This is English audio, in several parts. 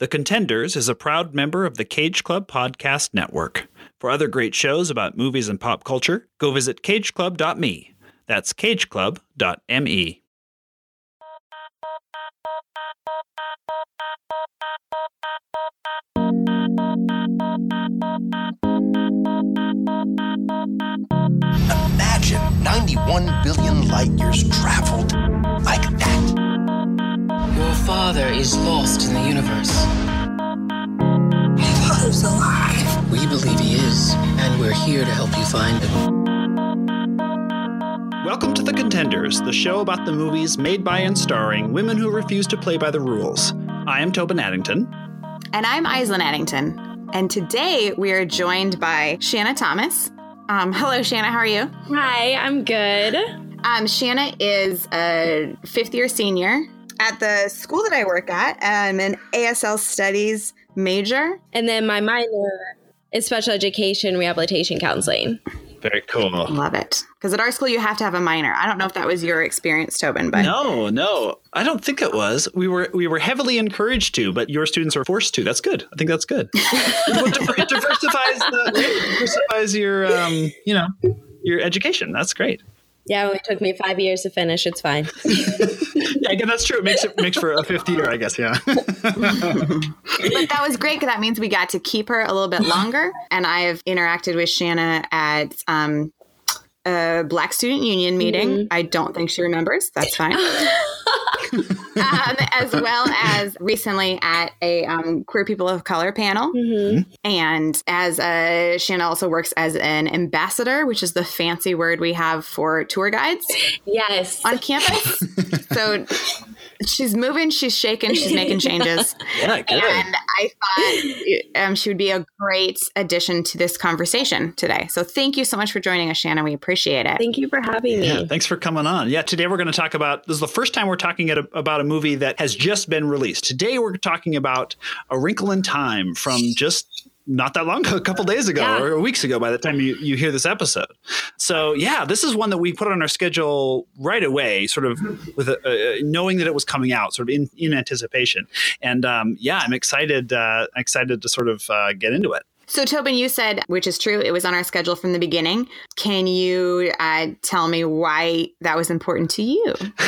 The Contenders is a proud member of the Cage Club Podcast Network. For other great shows about movies and pop culture, go visit cageclub.me. That's cageclub.me. Imagine 91 billion light years traveled like that. Your father is lost in the universe. My father's alive. We believe he is, and we're here to help you find him. Welcome to The Contenders, the show about the movies made by and starring women who refuse to play by the rules. I am Tobin Addington. And I'm Aislinn Addington. And today we are joined by Shanna Thomas. Um, hello, Shanna. How are you? Hi, I'm good. Um, Shanna is a fifth year senior at the school that I work at. I'm an ASL studies major. And then my minor is special education rehabilitation counseling. Very cool. Love it. Because at our school, you have to have a minor. I don't know if that was your experience, Tobin, but No, no, I don't think it was. We were we were heavily encouraged to, but your students are forced to. That's good. I think that's good. it diversifies the diversifies your um, you know your education. That's great. Yeah, it took me five years to finish. It's fine. Yeah, again, that's true. It makes it makes for a fifth year, I guess. Yeah. but that was great because that means we got to keep her a little bit longer. And I have interacted with Shanna at um, a Black Student Union meeting. I don't think she remembers. That's fine. um, as well as recently at a um, Queer People of Color panel. And as uh, Shanna also works as an ambassador, which is the fancy word we have for tour guides Yes. on campus. so she's moving, she's shaking, she's making changes. Yeah, good. And I thought um, she would be a great addition to this conversation today. So thank you so much for joining us, Shanna. We appreciate it. Thank you for having me. Yeah, thanks for coming on. Yeah, today we're going to talk about this is the first time we're talking at a, about a movie that has just been released. Today we're talking about A Wrinkle in Time from just not that long ago, a couple days ago Yeah. or weeks ago by the time you, you hear this episode. So, yeah, this is one that we put on our schedule right away, sort of with a, uh, knowing that it was coming out, sort of in, in anticipation. And um, yeah, I'm excited, uh, excited to sort of uh, get into it. So, Tobin, you said, which is true, it was on our schedule from the beginning. Can you uh, tell me why that was important to you?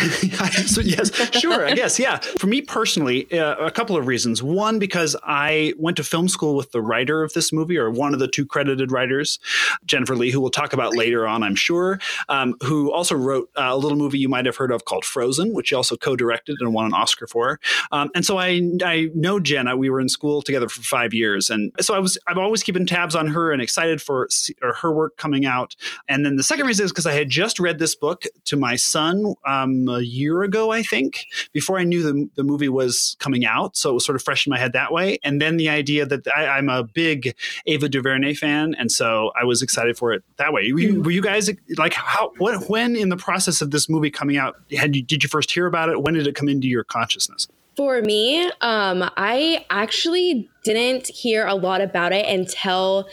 so yes, sure. I guess yeah. For me personally, uh, a couple of reasons. One, because I went to film school with the writer of this movie, or one of the two credited writers, Jennifer Lee, who we'll talk about later on, I'm sure. Um, who also wrote uh, a little movie you might have heard of called Frozen, which she also co-directed and won an Oscar for. Um, and so I I know Jenna. We were in school together for five years, and so I was I'm always keeping tabs on her and excited for her work coming out. And then the second reason is because I had just read this book to my son um, a year ago, I think, before I knew the, the movie was coming out. So it was sort of fresh in my head that way. And then the idea that I, I'm a big Ava DuVernay fan, and so I was excited for it that way. Were you, were you guys like how? What? When in the process of this movie coming out, had you did you first hear about it? When did it come into your consciousness? For me, um, I actually didn't hear a lot about it until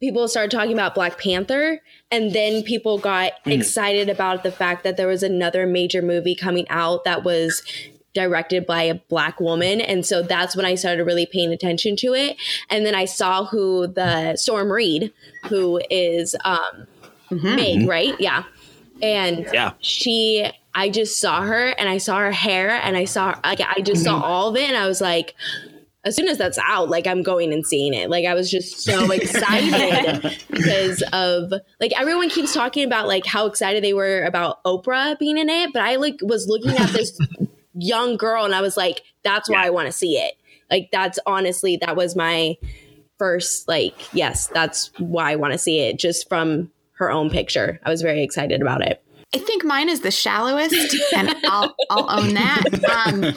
people started talking about Black Panther. And then people got excited about the fact that there was another major movie coming out that was directed by a black woman. And so that's when I started really paying attention to it. And then I saw who the Storm Reed, who is um, Meg, right? Yeah. And Yeah. she I just saw her and I saw her hair and I saw like I just saw mm-hmm. all of it and I was like as soon as that's out like I'm going and seeing it. Like I was just so excited because of like everyone keeps talking about like how excited they were about Oprah being in it but I like was looking at this young girl and I was like that's why I want to see it. Like that's honestly that was my first like yes that's why I want to see it just from her own picture I was very excited about it I think mine is the shallowest, and I'll, I'll own that. Um,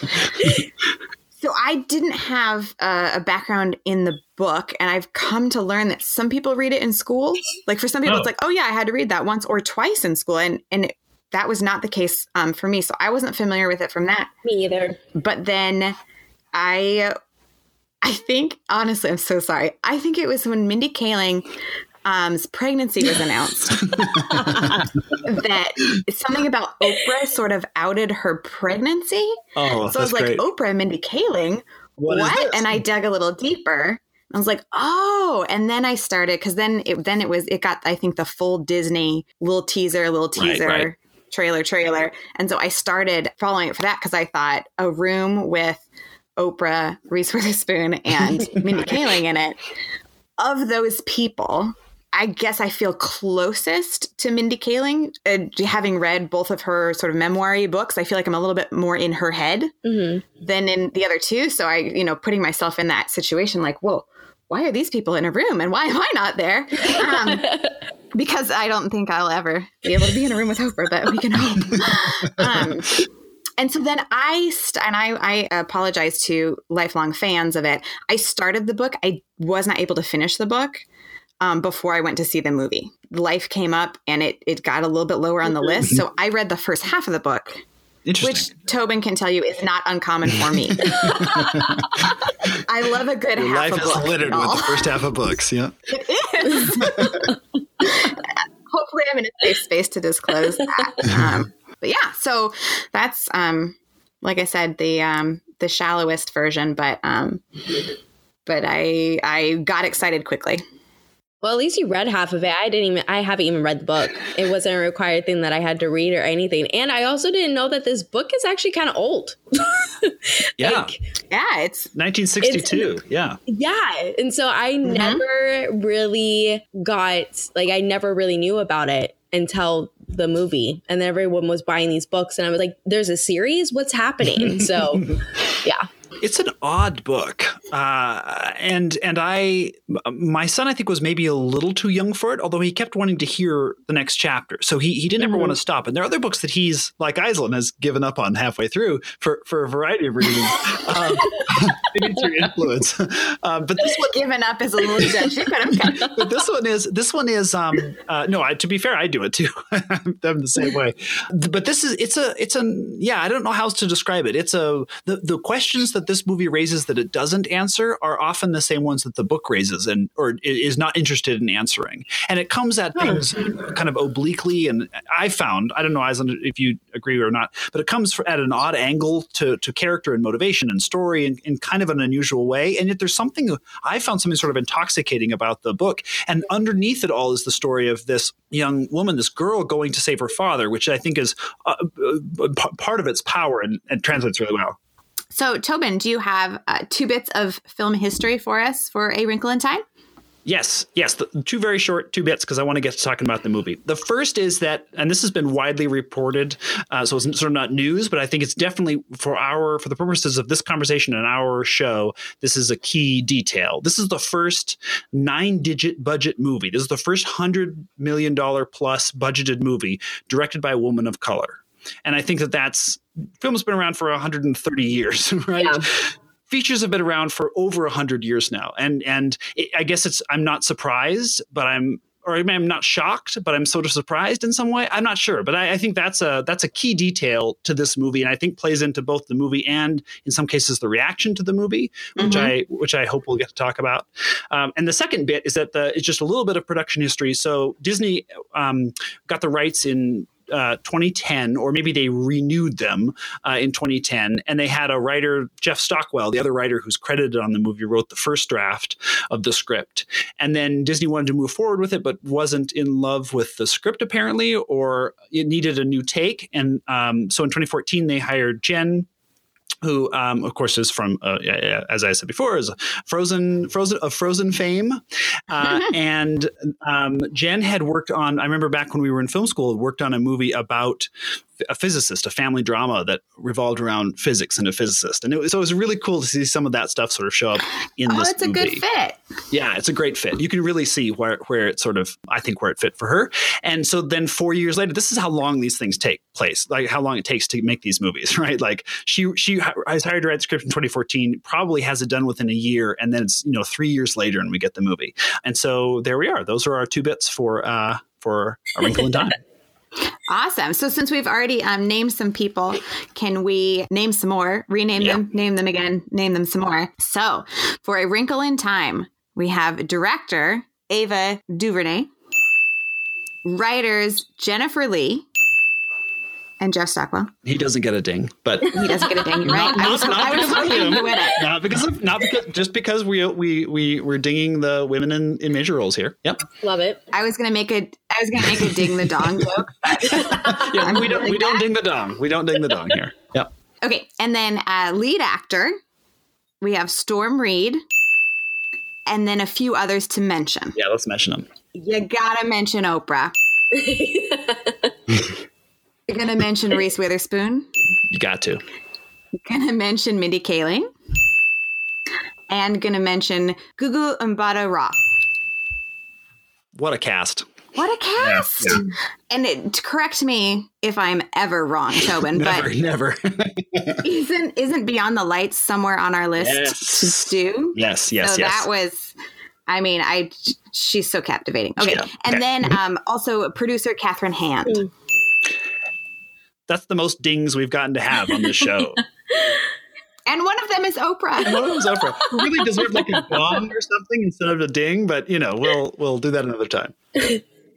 so I didn't have uh, a background in the book, and I've come to learn that some people read it in school. Like for some people, it's Oh. like, oh yeah, I had to read that once or twice in school, and and it, that was not the case um, for me. So I wasn't familiar with it from that. me either But then I, I think honestly, I'm so sorry. I think it was when Mindy Kaling. Um's pregnancy was announced. that something about Oprah sort of outed her pregnancy. Oh, so I was like, great. Oprah and Mindy Kaling, what? this? And I dug a little deeper. I was like, oh, and then I started because then it then it was it got I think the full Disney little teaser, little Right, teaser, right. trailer, trailer, and so I started following it for that because I thought a room with Oprah, Reese Witherspoon, and Mindy Kaling in it. Of those people, I guess I feel closest to Mindy Kaling, uh, having read both of her sort of memoir books. I feel like I'm a little bit more in her head hmm than in the other two. So I, you know, putting myself in that situation, like, whoa, why are these people in a room and why am I not there? Um, because I don't think I'll ever be able to be in a room with Oprah, but we can hope. Um, and so then I st- and I, I apologize to lifelong fans of it. I started the book. I was not able to finish the book um, before I went to see the movie. Life came up and it it got a little bit lower on the list. So I read the first half of the book, which Tobin can tell you is not uncommon for me. I love a good Your half life a is book. littered y'all. with the first half of books. Yeah. It is. Hopefully, I'm in a safe space to disclose that. Um, but yeah, so that's um, like I said, the um, the shallowest version, but um, but I I got excited quickly. Well, at least you read half of it. I didn't even. I haven't even read the book. It wasn't a required thing that I had to read or anything. And I also didn't know that this book is actually kind of old. Yeah. Like, Yeah, it's 1962. yeah. yeah. And so I Mm-hmm. never really got like I never really knew about it until the movie. And then everyone was buying these books and I was like, there's a series? What's happening? So yeah. It's an odd book, uh, and and I, my son, I think was maybe a little too young for it. Although he kept wanting to hear the next chapter, so he he didn't ever want to stop. And there are other books that he's like Aislinn has given up on halfway through for for a variety of reasons. um, maybe through influence, um, but this one given up is a little judgy, but okay. but this one is this one is um uh, no I, to be fair I do it too I'm the same way but this is it's a it's a yeah I don't know how else to describe it it's a the, the questions that this movie raises that it doesn't answer are often the same ones that the book raises and or is not interested in answering. And it comes at things kind of obliquely and I found I don't know if you agree or not but it comes at an odd angle to to character and motivation and story in, in kind of an unusual way. And yet there's something I found something sort of intoxicating about the book. And underneath it all is the story of this young woman this girl going to save her father which I think is uh, uh, part of its power and, and translates really well So, Tobin, do you have uh, two bits of film history for us for A Wrinkle in Time? Yes, yes. The, two very short two bits because I want to get to talking about the movie. The first is that, and this has been widely reported, uh, so it's sort of not news, but I think it's definitely for our for the purposes of this conversation and our show. This is a key detail. This is the first nine-digit budget movie. This is the first hundred million dollar plus budgeted movie directed by a woman of color, and I think that that's film's been around for 130 years, right? Yeah. features have been around for over 100 years now and and it, i guess it's i'm not surprised but i'm or I mean, I'm not shocked, but I'm sort of surprised in some way. I'm not sure, but I, I think that's a that's a key detail to this movie, and I think plays into both the movie and, in some cases, the reaction to the movie, which I which I hope we'll get to talk about. Um, and the second bit is that the it's just a little bit of production history. So Disney um, got the rights in uh, 2010, or maybe they renewed them uh, in 2010, and they had a writer, Jeff Stockwell, the other writer who's credited on the movie, wrote the first draft of the script, and then Disney wanted to move forward with it, but wasn't in love with the script apparently, or it needed a new take, and um, so in 2014 they hired Jen who, um, of course, is from, uh, as I said before, is Frozen, Frozen of Frozen fame, uh, and um, Jen had worked on. I remember back when we were in film school, worked on a movie about a physicist, a family drama that revolved around physics and a physicist, and it was, so it was really cool to see some of that stuff sort of show up in the Oh, this it's a movie. good fit. Yeah, it's a great fit. You can really see where where it sort of I think where it fit for her. And so then 4 years later, this is how long these things take place. Like how long it takes to make these movies, right? Like she she has hired to write the script in 2014, probably has it done within a year and then it's, you know, 3 years later and we get the movie. And so there we are. Those are our two bits for uh for A Wrinkle in Time. Awesome. So since we've already um, named some people, can we name some more? Rename Yeah. them, name them again, name them some more. So for A Wrinkle in Time, we have director Ava DuVernay, writers Jennifer Lee, and Jeff Stockwell. He doesn't get a ding, but He doesn't get a ding. Right. Not, I was, not, I was because of him. he. Not because of not because just because we we we we're dinging the women in, in major roles here. Yep. Love it. I was gonna make a I was gonna make a ding the dong joke. Yeah, we don't we don't ding the dong. We don't ding the dong here. Yep. Okay, and then uh, lead actor, we have Storm Reed, and then a few others to mention. Yeah, let's mention them. You gotta mention Oprah. You're gonna mention Reese Witherspoon. You got to. Gonna mention Mindy Kaling. And gonna mention Gugu Mbatha-Raw. What a cast. What a cast! And it, correct me if I'm ever wrong, Tobin, Never, but never. isn't isn't Beyond the Lights somewhere on our list Yes. to do? yes, yes, so yes. that was i mean i she's so captivating okay Yeah. and Okay. then um also producer catherine hand That's the most dings we've gotten to have on this show. and one of them is oprah One of them's Oprah. who really deserved like a gong or something instead of a ding, but you know, we'll we'll do that another time.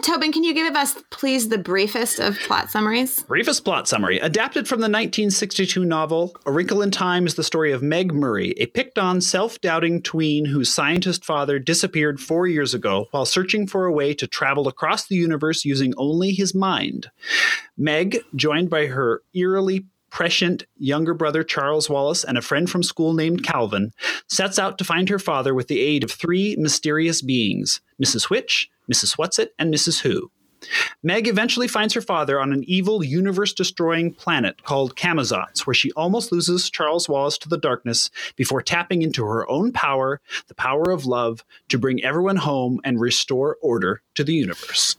Tobin can you give us please the briefest of plot summaries Briefest plot summary. Adapted from the 1962 novel, A Wrinkle in Time is the story of Meg Murray, a picked on, self doubting tween whose scientist father disappeared four years ago while searching for a way to travel across the universe using only his mind. Meg, joined by her eerily prescient younger brother Charles Wallace and a friend from school named Calvin, sets out to find her father with the aid of three mysterious beings Mrs. Which, Mrs. Whatsit, and Mrs. Who. Meg eventually finds her father on an evil, universe destroying planet called Camazotz, where she almost loses Charles Wallace to the darkness before tapping into her own power, the power of love, to bring everyone home and restore order to the universe.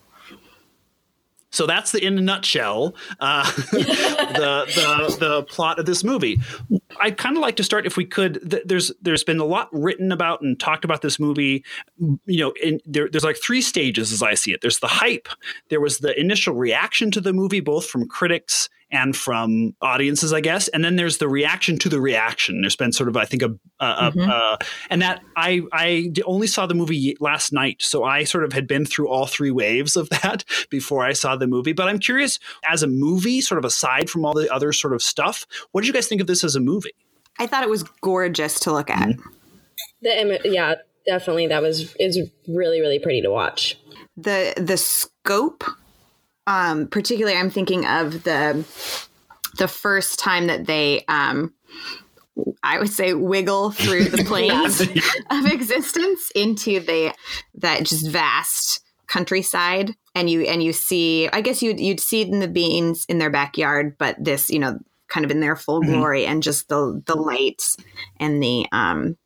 So that's the in a nutshell uh, the, the the plot of this movie. I'd kind of like to start, if we could. Th- there's there's been a lot written about and talked about this movie. You know, in, there, there's like three stages as I see it. There's the hype. There was the initial reaction to the movie, both from critics and from audiences, I guess. And then there's the reaction to the reaction. There's been sort of, I think, a, a, a- a and that I I only saw the movie last night, so I sort of had been through all three waves of that before I saw the movie. But I'm curious, as a movie, sort of aside from all the other sort of stuff, what did you guys think of this as a movie? i thought it was gorgeous to look at mm-hmm. The imi- yeah, definitely. That was is really really pretty to watch. the the scope um particularly i'm thinking of the the first time that they um i would say wiggle through the planes of existence into the that just vast countryside. And you and you see i guess you'd you'd see the beans in their backyard but this you know kind of in their full glory and just the the lights and the um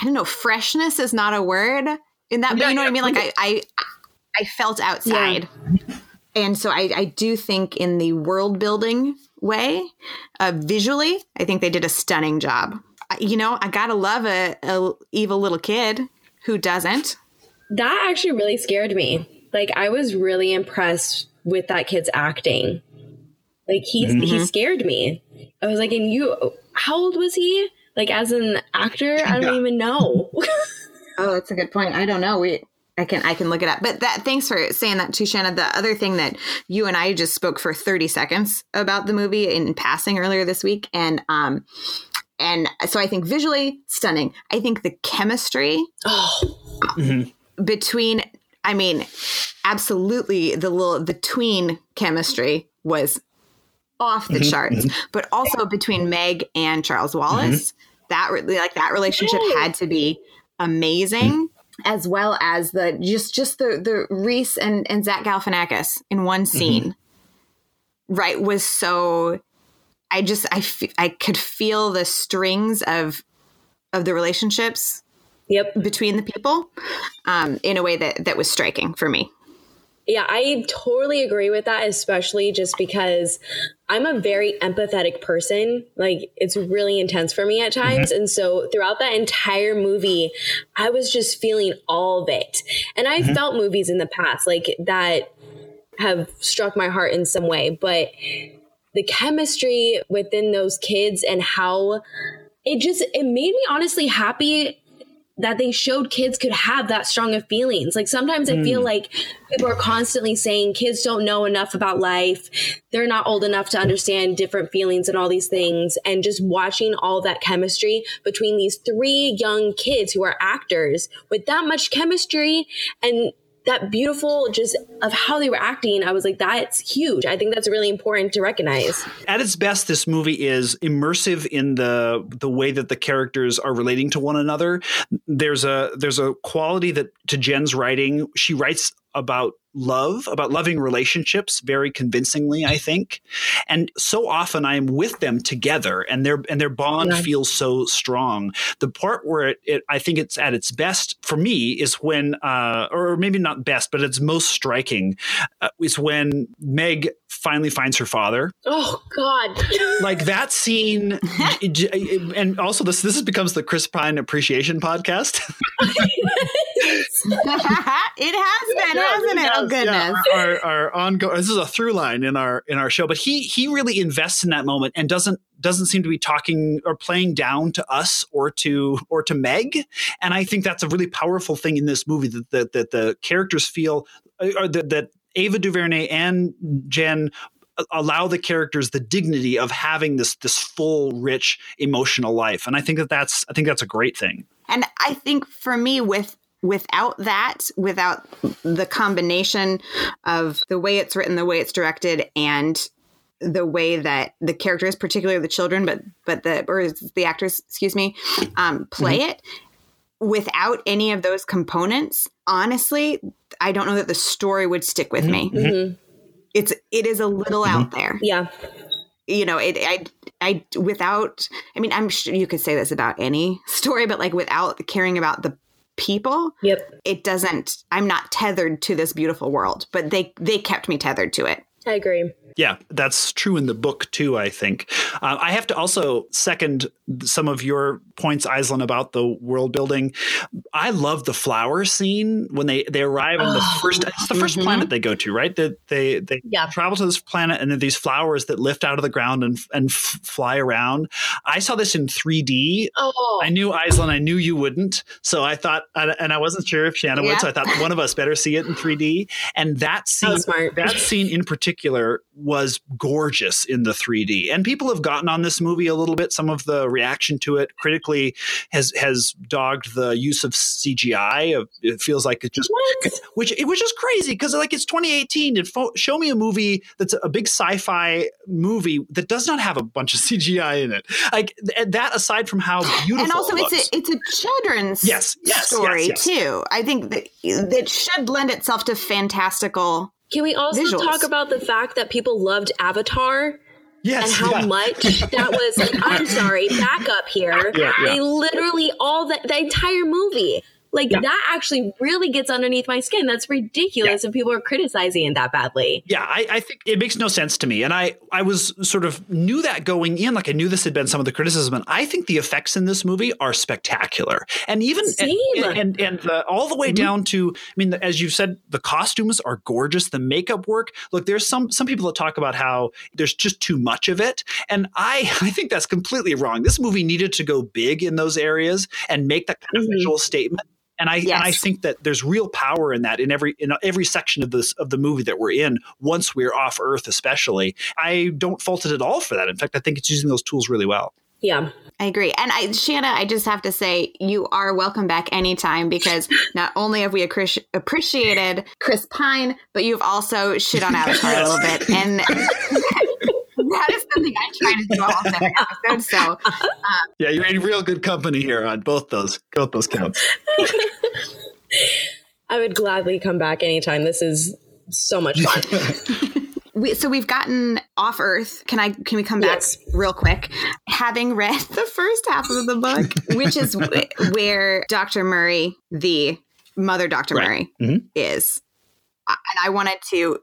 i don't know freshness is not a word in that but you know what i mean? Like i i i felt outside and so I, I do think in the world building way uh, visually i think they did a stunning job you know i gotta love a, a evil little kid who doesn't That actually really scared me. Like I was really impressed with that kid's acting. Like he's he scared me. I was like, and you, how old was he? Like as an actor, I don't even know. Oh, that's a good point. I don't know. We I can I can look it up. But that thanks for saying that too, Shanna. The other thing that you and I just spoke for 30 seconds about the movie in passing earlier this week. And um and so I think visually stunning. I think the chemistry oh, between I mean, absolutely the little the tween chemistry was off the mm-hmm. charts. Mm-hmm. But also between Meg and Charles Wallace, that re- like that relationship had to be amazing. As well as the just just the the Reese and and Zach Galifianakis in one scene, right? Was so I just I f- I could feel the strings of of the relationships yep. between the people um, in a way that that was striking for me. Yeah, I totally agree with that, especially just because I'm a very empathetic person. Like, it's really intense for me at mm-hmm. times. And so, throughout that entire movie, I was just feeling all of it. And I've mm-hmm. felt movies in the past, like, that have struck my heart in some way. But the chemistry within those kids and how it just, it made me honestly happy that they showed kids could have that strong of feelings. Like sometimes I feel hmm. like people are constantly saying kids don't know enough about life. They're not old enough to understand different feelings and all these things. And just watching all that chemistry between these three young kids who are actors with that much chemistry and that beautiful just of how they were acting, I was like, that's huge. I think that's really important to recognize. At its best, this movie is immersive in the the way that the characters are relating to one another. There's a there's a quality that to Jen's writing. She writes about love, about loving relationships very convincingly, I think. And so often I am with them together and their and their bond Yeah. feels so strong. The part where it, it I think it's at its best for me is when uh or maybe not best, but it's most striking uh, is when Meg finally finds her father Oh God. like that scene and also this this becomes the chris pine appreciation podcast it has been, hasn't it? Oh goodness. Yeah, our, our ongoing this is a through line in our in our show but he he really invests in that moment and doesn't doesn't seem to be talking or playing down to us or to or to meg and i think that's a really powerful thing in this movie that that, that the characters feel uh, or that, that ava duvernay and jen allow the characters the dignity of having this this full rich emotional life and i think that that's i think that's a great thing And I think for me, with without that, without the combination of the way it's written, the way it's directed, and the way that the characters, particularly the children, but but the or the actors, excuse me, um, play it. Without any of those components, honestly, I don't know that the story would stick with me. Mhm. It's it is a little out there Yeah. you know it i i without i mean i'm sure you could say this about any story but like without caring about the people Yep. it doesn't i'm not tethered to this beautiful world but they they kept me tethered to it I agree. Yeah, that's true in the book too. I think uh, I have to also second some of your points, Aislinn, about the world building. I love the flower scene when they they arrive on the first. It's the 1st planet they go to, right? That they they Yeah. travel to this planet, and there are these flowers that lift out of the ground and and f- fly around. I saw this in 3D. Oh. I knew Aislinn, I knew you wouldn't, so I thought, and I wasn't sure if Shanna Yeah. would, so I thought one of us better see it in 3D. And that scene, That that scene in particular was gorgeous in the 3D. And people have gotten on this movie a little bit. Some of the reaction to it critically has has dogged the use of CGI. It feels like it just What? which it was just crazy because like it's 2018 and fo- show me a movie that's a big sci-fi movie that does not have a bunch of CGI in it. Like th- that aside from how beautiful and also it it's a it's a children's Yes, yes, story yes, yes. too i think that that should lend itself to fantastical Can we also Visuals. talk about the fact that people loved Avatar yes, and how yeah. much that was? I'm sorry, back up here. Yeah, yeah. They literally all the, the entire movie. Like that actually really gets underneath my skin. That's ridiculous if people are criticizing it that badly. Yeah, I, I think it makes no sense to me. And I, I was sort of knew that going in, like I knew this had been some of the criticism. And I think the effects in this movie are spectacular. And even and and, and the, all the way down to, I mean, as you've said, the costumes are gorgeous. The makeup work. Look, there's some some people that talk about how there's just too much of it, and I I think that's completely wrong. This movie needed to go big in those areas and make that kind of Mhm. visual statement. And I and I think that there's real power in that in every in every section of this of the movie that we're in. Once we're off Earth, especially, I don't fault it at all for that. In fact, I think it's using those tools really well. Yeah. I agree. And I, Shanna, I just have to say, you are welcome back anytime because not only have we appreci- appreciated Chris Pine, but you've also shit on Avatar a little bit. And that is something I try to do almost every episode. So Yeah, you're in real good company here on both those both those counts. I would gladly come back anytime. This is so much fun. we, so we've gotten off Earth. Can I? Can we come back Yes. real quick? Having read the first half of the book, which is w- where Dr. Murray, the mother Dr. Right. Murray, Mhm. is. And I wanted to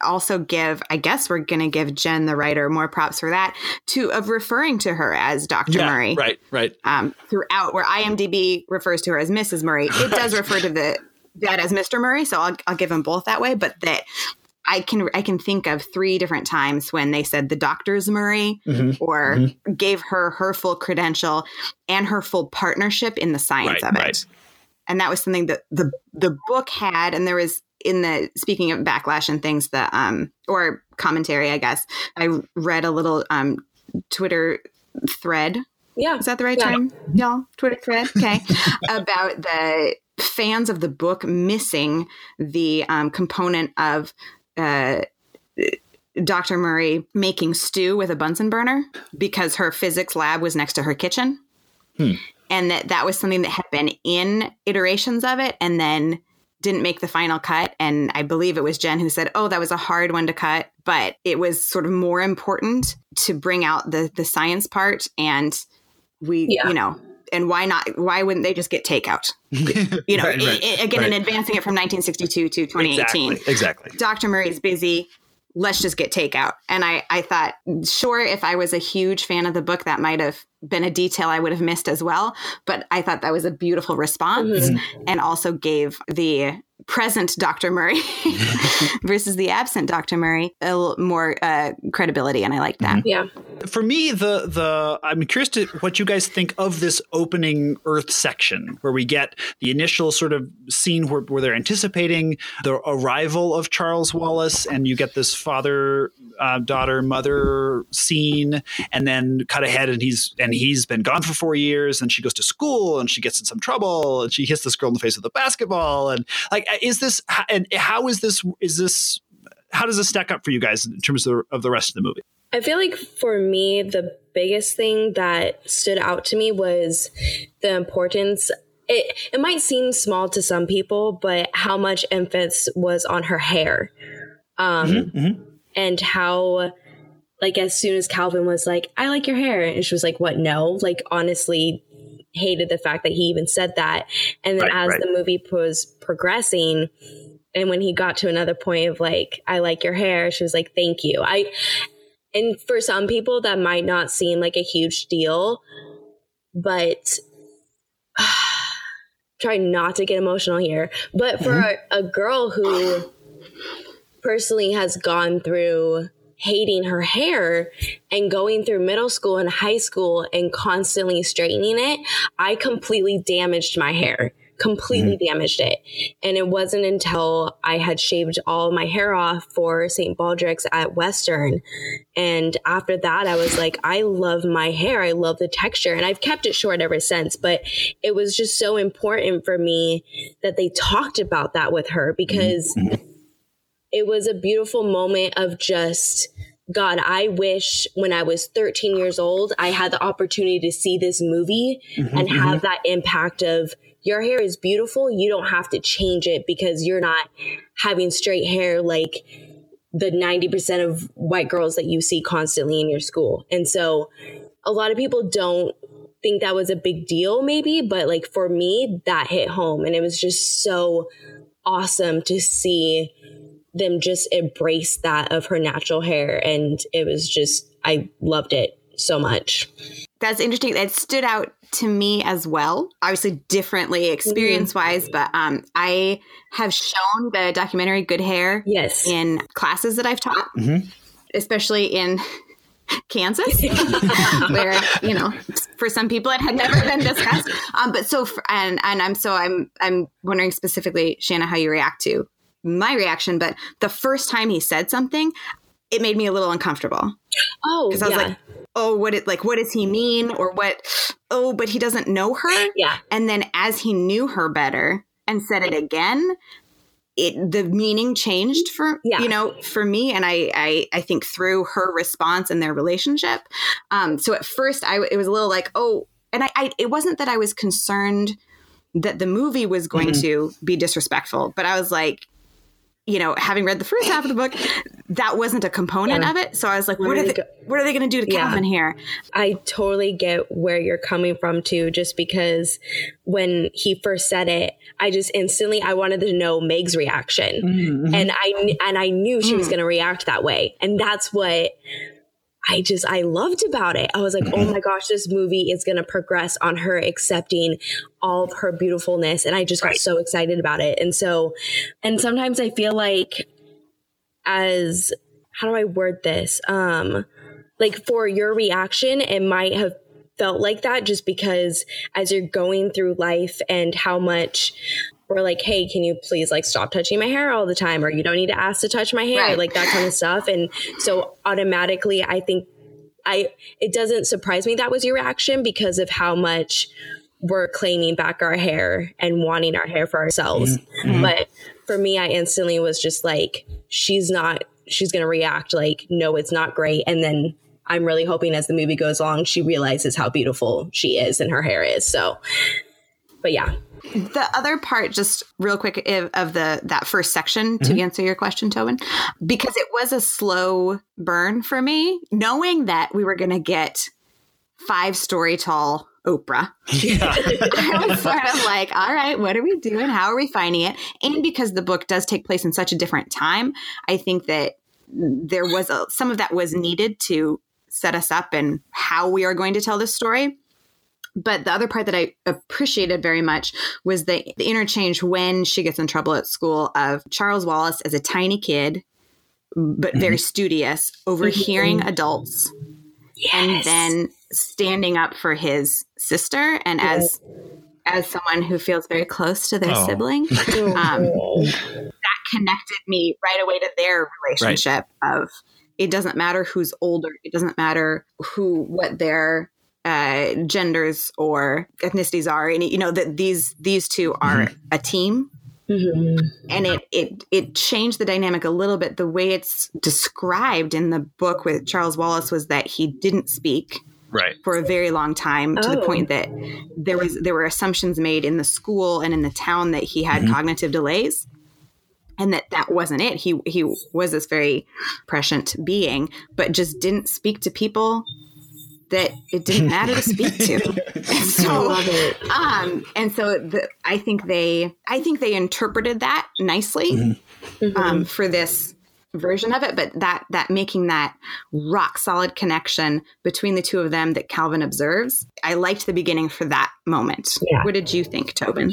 also give, I guess we're going to give Jen, the writer, more props for that, to of referring to her as Dr. Yeah, Murray right, right. um, throughout, where IMDb refers to her as Mrs. Murray. It does refer to the dad as Mr. Murray, so I'll, I'll give them both that way. But that I can I can think of three different times when they said the doctor's Murray Mhm. or Mm-hmm. gave her her full credential and her full partnership in the science Right, of it. right. And that was something that the the book had and there was in the speaking of backlash and things the um or commentary I guess I read a little um Twitter thread Yeah. is that the right Yeah. term, y'all? Twitter thread, okay, about the fans of the book missing the um, component of uh, Dr. Murray making stew with a Bunsen burner because her physics lab was next to her kitchen, and that that was something that had been in iterations of it, and then didn't make the final cut. And I believe it was Jen who said, "Oh, that was a hard one to cut, but it was sort of more important to bring out the the science part and." we Yeah. you know and why not why wouldn't they just get takeout you know Right, right, i- i- again right. in advancing it from 1962 to 2018 Exactly. Exactly. dr murray's busy let's just get takeout. And i i thought sure if i was a huge fan of the book that might have been a detail i would have missed as well. But i thought that was a beautiful response and also gave the present dr murray versus the absent dr murray a little more uh, credibility and i like that. Yeah. For me the the i'm curious to what you guys think of this opening earth section where we get the initial sort of scene where, where they're anticipating the arrival of charles wallace and you get this father uh, daughter mother scene and then cut ahead and he's and he's been gone for four years and she goes to school and she gets in some trouble and she hits this girl in the face with a basketball and like is this and how is this is this how does this stack up for you guys in terms of, of the rest of the movie I feel like for me, the biggest thing that stood out to me was the importance. It, it might seem small to some people, but how much emphasis was on her hair. Um, and how, like, as soon as Calvin was like, I like your hair, and she was like, What? No. Like, honestly, hated the fact that he even said that. And then Right, as right. the movie was progressing, and when he got to another point of like, I like your hair, she was like, Thank you. I, and for some people that might not seem like a huge deal but try not to get emotional here. But for mm-hmm. a, a girl who personally has gone through hating her hair and going through middle school and high school and constantly straightening it i completely damaged my hair completely mm-hmm. damaged it and it wasn't until i had shaved all my hair off for st baldrick's at western and after that, I was like, I love my hair. I love the texture. And I've kept it short ever since. But it was just so important for me that they talked about that with her because mm-hmm. Mm-hmm. it was a beautiful moment of just, God, I wish when I was 13 years old, I had the opportunity to see this movie and have that impact of, your hair is beautiful. You don't have to change it because you're not having straight hair like the 90% of white girls that you see constantly in your school. And so a lot of people don't think that was a big deal, maybe, but like for me, that hit home. And it was just so awesome to see them just embrace that of her natural hair. And it was just, I loved it so much. That's interesting. It stood out to me as well. Obviously, differently experience wise, but um, I have shown the documentary "Good Hair" Yes. in classes that I've taught, Mm-hmm. especially in Kansas, where you know, for some people it had never been discussed. Um, but so, for, and and I'm so I'm I'm wondering specifically, Shanna, how you react to my reaction. But the first time he said something, it made me a little uncomfortable Oh, because I was yeah. like, oh, what it like? What does he mean? Or what? Oh, but he doesn't know her. yeah. And then as he knew her better and said it again, it the meaning changed for Yeah. you know for me and I, I I think through her response and their relationship. Um, so at first I it was a little like oh, and I, I it wasn't that I was concerned that the movie was going to be disrespectful, but I was like. You know, having read the first half of the book, that wasn't a component Yeah. of it. So I was like, "What are they? go- What are they going to do to Yeah. Calvin here?" I totally get where you're coming from too, just because when he first said it, I just instantly I wanted to know Meg's reaction, mm-hmm. and I and I knew she was mm. going to react that way, and that's what I just I loved about it. I was like, oh my gosh, this movie is going to progress on her accepting all of her beautifulness, and I just got so excited about it, and so, and sometimes I feel like as how do I word this? Um, like for your reaction, it might have felt like that just because as you're going through life and how much we're like, hey, can you please like stop touching my hair all the time? Or you don't need to ask to touch my hair, Right. like that kind of stuff. And so automatically, I think I it doesn't surprise me that was your reaction because of how much we're claiming back our hair and wanting our hair for ourselves. Mm-hmm. But for me, I instantly was just like, she's not, she's going to react like, no, it's not great. And then I'm really hoping as the movie goes along, she realizes how beautiful she is and her hair is. So, but yeah. The other part, just real quick, of, the that first section to mm-hmm. answer your question, Tobin, because it was a slow burn for me, knowing that we were going to get five story tall Oprah. I was sort of like, all right, what are we doing? How are we finding it? And because the book does take place in such a different time, I think that there was a, some of that was needed to set us up and how we are going to tell this story. But the other part that I appreciated very much was the, the interchange when she gets in trouble at school of Charles Wallace as a tiny kid, but very studious, overhearing adults and then standing up for his sister and as as someone who feels very close to their Oh. sibling um, that connected me right away to their relationship of it doesn't matter who's older it doesn't matter who what their uh, genders or ethnicities are and you know that these these two are mm-hmm. a team mm-hmm. and it it it changed the dynamic a little bit. The way it's described in the book with Charles Wallace was that he didn't speak Right. for a very long time to the Oh. point that there was there were assumptions made in the school and in the town that he had mm-hmm. cognitive delays and that that wasn't it he he was this very prescient being but just didn't speak to people that it didn't matter to speak to. And so um and so the, i think they i think they interpreted that nicely um, for this version of it but that that making that rock solid connection between the two of them that calvin observes i liked the beginning for that moment. Yeah. what did you think tobin?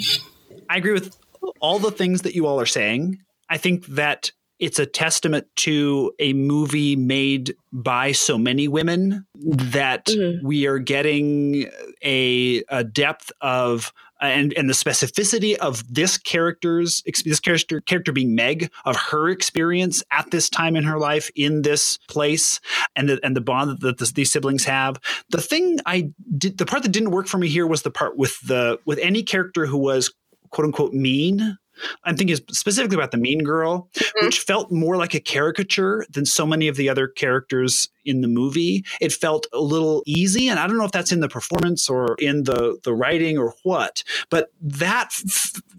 I agree with all the things that you all are saying. I think that it's a testament to a movie made by so many women that mm-hmm. we are getting a, a depth of and and the specificity of this character's this character character being Meg of her experience at this time in her life in this place and the and the bond that this, these siblings have. The thing I did the part that didn't work for me here was the part with the with any character who was quote unquote mean. I'm thinking specifically about the mean girl, mm-hmm. which felt more like a caricature than so many of the other characters in the movie. It felt a little easy, and I don't know if that's in the performance or in the the writing or what. But that,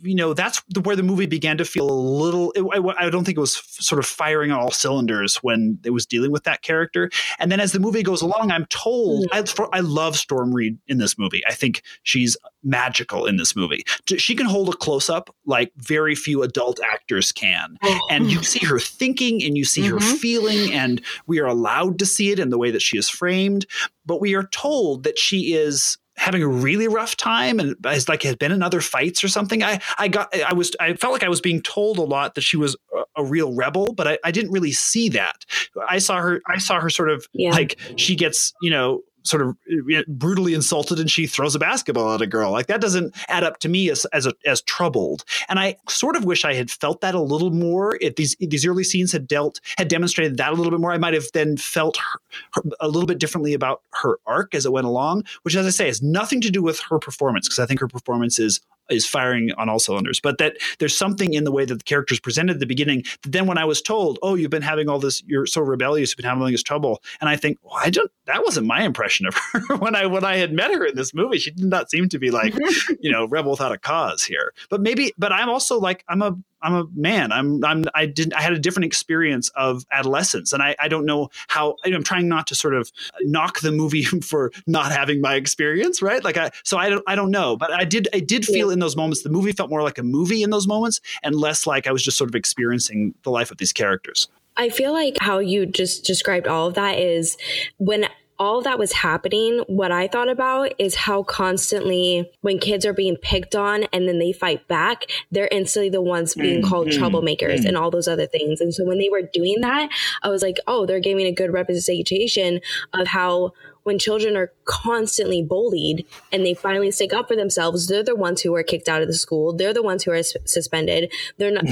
you know, that's the, where the movie began to feel a little. It, I, I don't think it was sort of firing on all cylinders when it was dealing with that character. And then as the movie goes along, I'm told mm. I, I love Storm Reed in this movie. I think she's magical in this movie. She can hold a close up like very few adult actors can. Oh. And you see her thinking and you see her mm-hmm. feeling, and we are allowed to see it in the way that she is framed. But we are told that she is having a really rough time and has like has been in other fights or something. I I got I was I felt like I was being told a lot that she was a, a real rebel, but I, I didn't really see that. I saw her I saw her sort of Yeah. like she gets, you know, sort of uh, brutally insulted and she throws a basketball at a girl. Like that doesn't add up to me as as a, as troubled. And I sort of wish I had felt that a little more. If these these early scenes had dealt had demonstrated that a little bit more, I might have then felt her, her, a little bit differently about her arc as it went along. Which, as I say, has nothing to do with her performance because I think her performance is is firing on all cylinders. But that there's something in the way that the characters presented at the beginning. That then when I was told, "Oh, you've been having all this, you're so rebellious, you've been having all this trouble," and I think, well, I don't. That wasn't my impression of her when I when I had met her in this movie. She did not seem to be like, you know, rebel without a cause here. But maybe, but I'm also like, I'm a I'm a man. I'm I'm I didn't I had a different experience of adolescence, and I I don't know how. I'm trying not to sort of knock the movie for not having my experience, right? Like I so I don't I don't know, but I did I did feel in those moments the movie felt more like a movie in those moments and less like I was just sort of experiencing the life of these characters. I feel like how you just described all of that is when all that was happening, what I thought about is how constantly when kids are being picked on and then they fight back, they're instantly the ones being Mm, called mm, troublemakers mm. and all those other things. And so when they were doing that, I was like, oh, they're giving a good representation of how when children are constantly bullied and they finally stick up for themselves, they're the ones who are kicked out of the school. They're the ones who are suspended. They're not.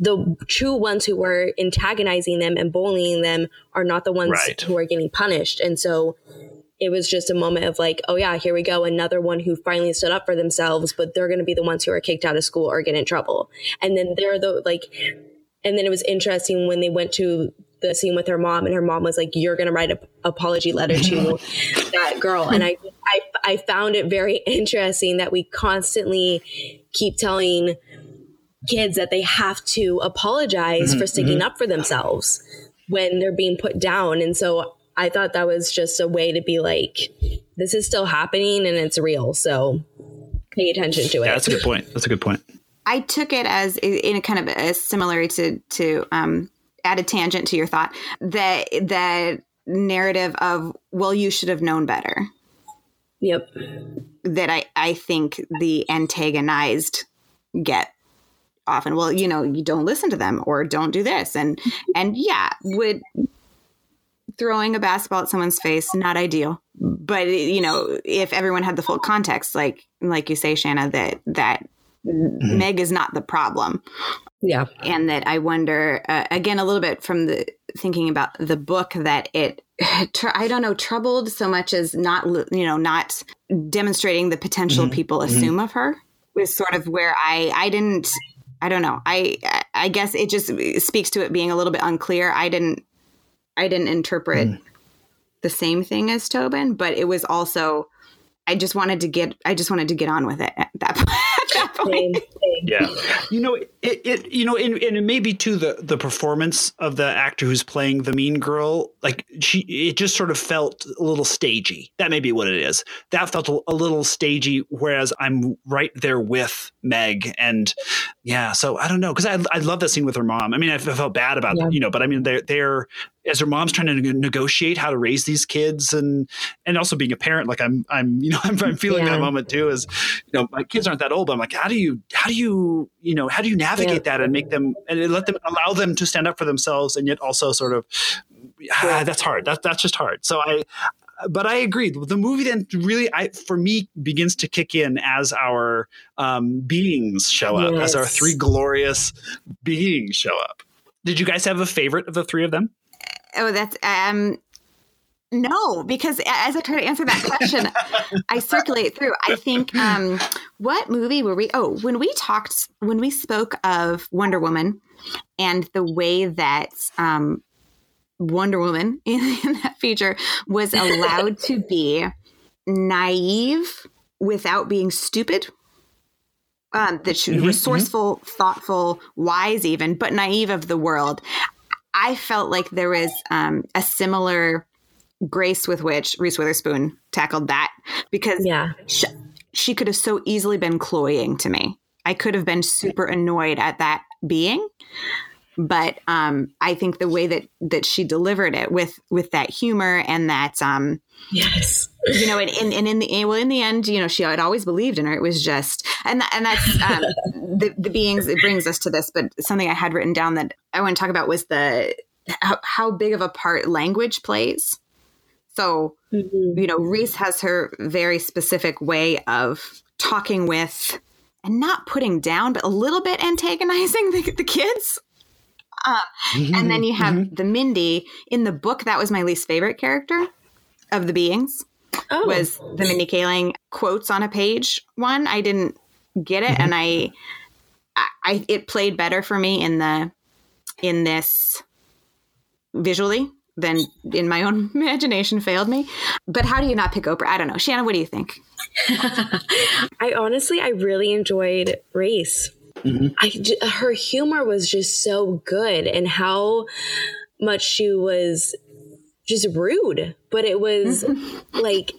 The true ones who were antagonizing them and bullying them are not the ones Right. who are getting punished. And so it was just a moment of like, oh yeah, here we go, another one who finally stood up for themselves, but they're going to be the ones who are kicked out of school or get in trouble. And then they're the like, and then it was interesting when they went to the scene with her mom, and her mom was like, "You're going to write an apology letter to that girl." And I, I, I found it very interesting that we constantly keep telling kids that they have to apologize for sticking up for themselves when they're being put down. And so I thought that was just a way to be like, this is still happening and it's real. So pay attention to it. Yeah, that's a good point. That's a good point. I took it as in a kind of a similar to to um, add a tangent to your thought that that narrative of well you should have known better yep. that I I think the antagonized get often well you know you don't listen to them or don't do this. And and yeah would throwing a basketball at someone's face not ideal. But you know if everyone had the full context like like you say shanna that that mm-hmm. meg is not the problem. Yeah. and that I wonder uh, again a little bit from the thinking about the book that it I don't know troubled so much as not you know not demonstrating the potential mm-hmm. people mm-hmm. assume of her was sort of where I I didn't I don't know I I guess it just speaks to it being a little bit unclear I didn't I didn't interpret hmm. the same thing as Tobin but it was also I just wanted to get I just wanted to get on with it at that, at that point. Same, same. Yeah, you know it. it you know, and, and it may be too the the performance of the actor who's playing the mean girl. Like she, it just sort of felt a little stagey. That may be what it is. That felt a, a little stagey. Whereas I'm right there with Meg, and yeah. So I don't know because I I love that scene with her mom. I mean, I felt bad about Yeah. you know, but I mean they're they're as her mom's trying to negotiate how to raise these kids and and also being a parent like i'm i'm you know i'm, I'm feeling Yeah. that moment too is you know my kids aren't that old but i'm like how do you how do you you know how do you navigate that and make them and let them allow them to stand up for themselves and yet also sort of ah, that's hard that, that's just hard so i but I agree. The movie then really, I for me, begins to kick in as our um, beings show up, as our three glorious beings show up. Did you guys have a favorite of the three of them? Oh, that's um no, because as I try to answer that question, I circulate through. I think um what movie were we oh, when we talked when we spoke of Wonder Woman and the way that um Wonder Woman in, in that feature was allowed to be naive without being stupid. Um, that she Mhm, resourceful, thoughtful, wise, even, but naive of the world. I felt like there was um, a similar grace with which Reese Witherspoon tackled that because Yeah. sh- she could have so easily been cloying to me. I could have been super annoyed at that being, but um, I think the way that that she delivered it with with that humor and that um, Yes. you know, and, and, and in the well, in the end, you know, she had always believed in her. It was just, and and that's um, the the beings. It brings us to this, but something I had written down that I want to talk about was the how, how big of a part language plays. So, mm-hmm. you know, Reese has her very specific way of talking with and not putting down, but a little bit antagonizing the, the kids. Uh, and then mm-hmm. you have mm-hmm. the Mindy in the book. That was my least favorite character of the beings Oh. was the Mindy Kaling quotes on a page one. I didn't get it, and I, I, I, it played better for me in the, in this, visually than in my own imagination failed me. But how do you not pick Oprah? I don't know. Shanna, what do you think? I honestly, I really enjoyed Reese. Mm-hmm. I her humor was just so good, and how much she was just rude, but it was like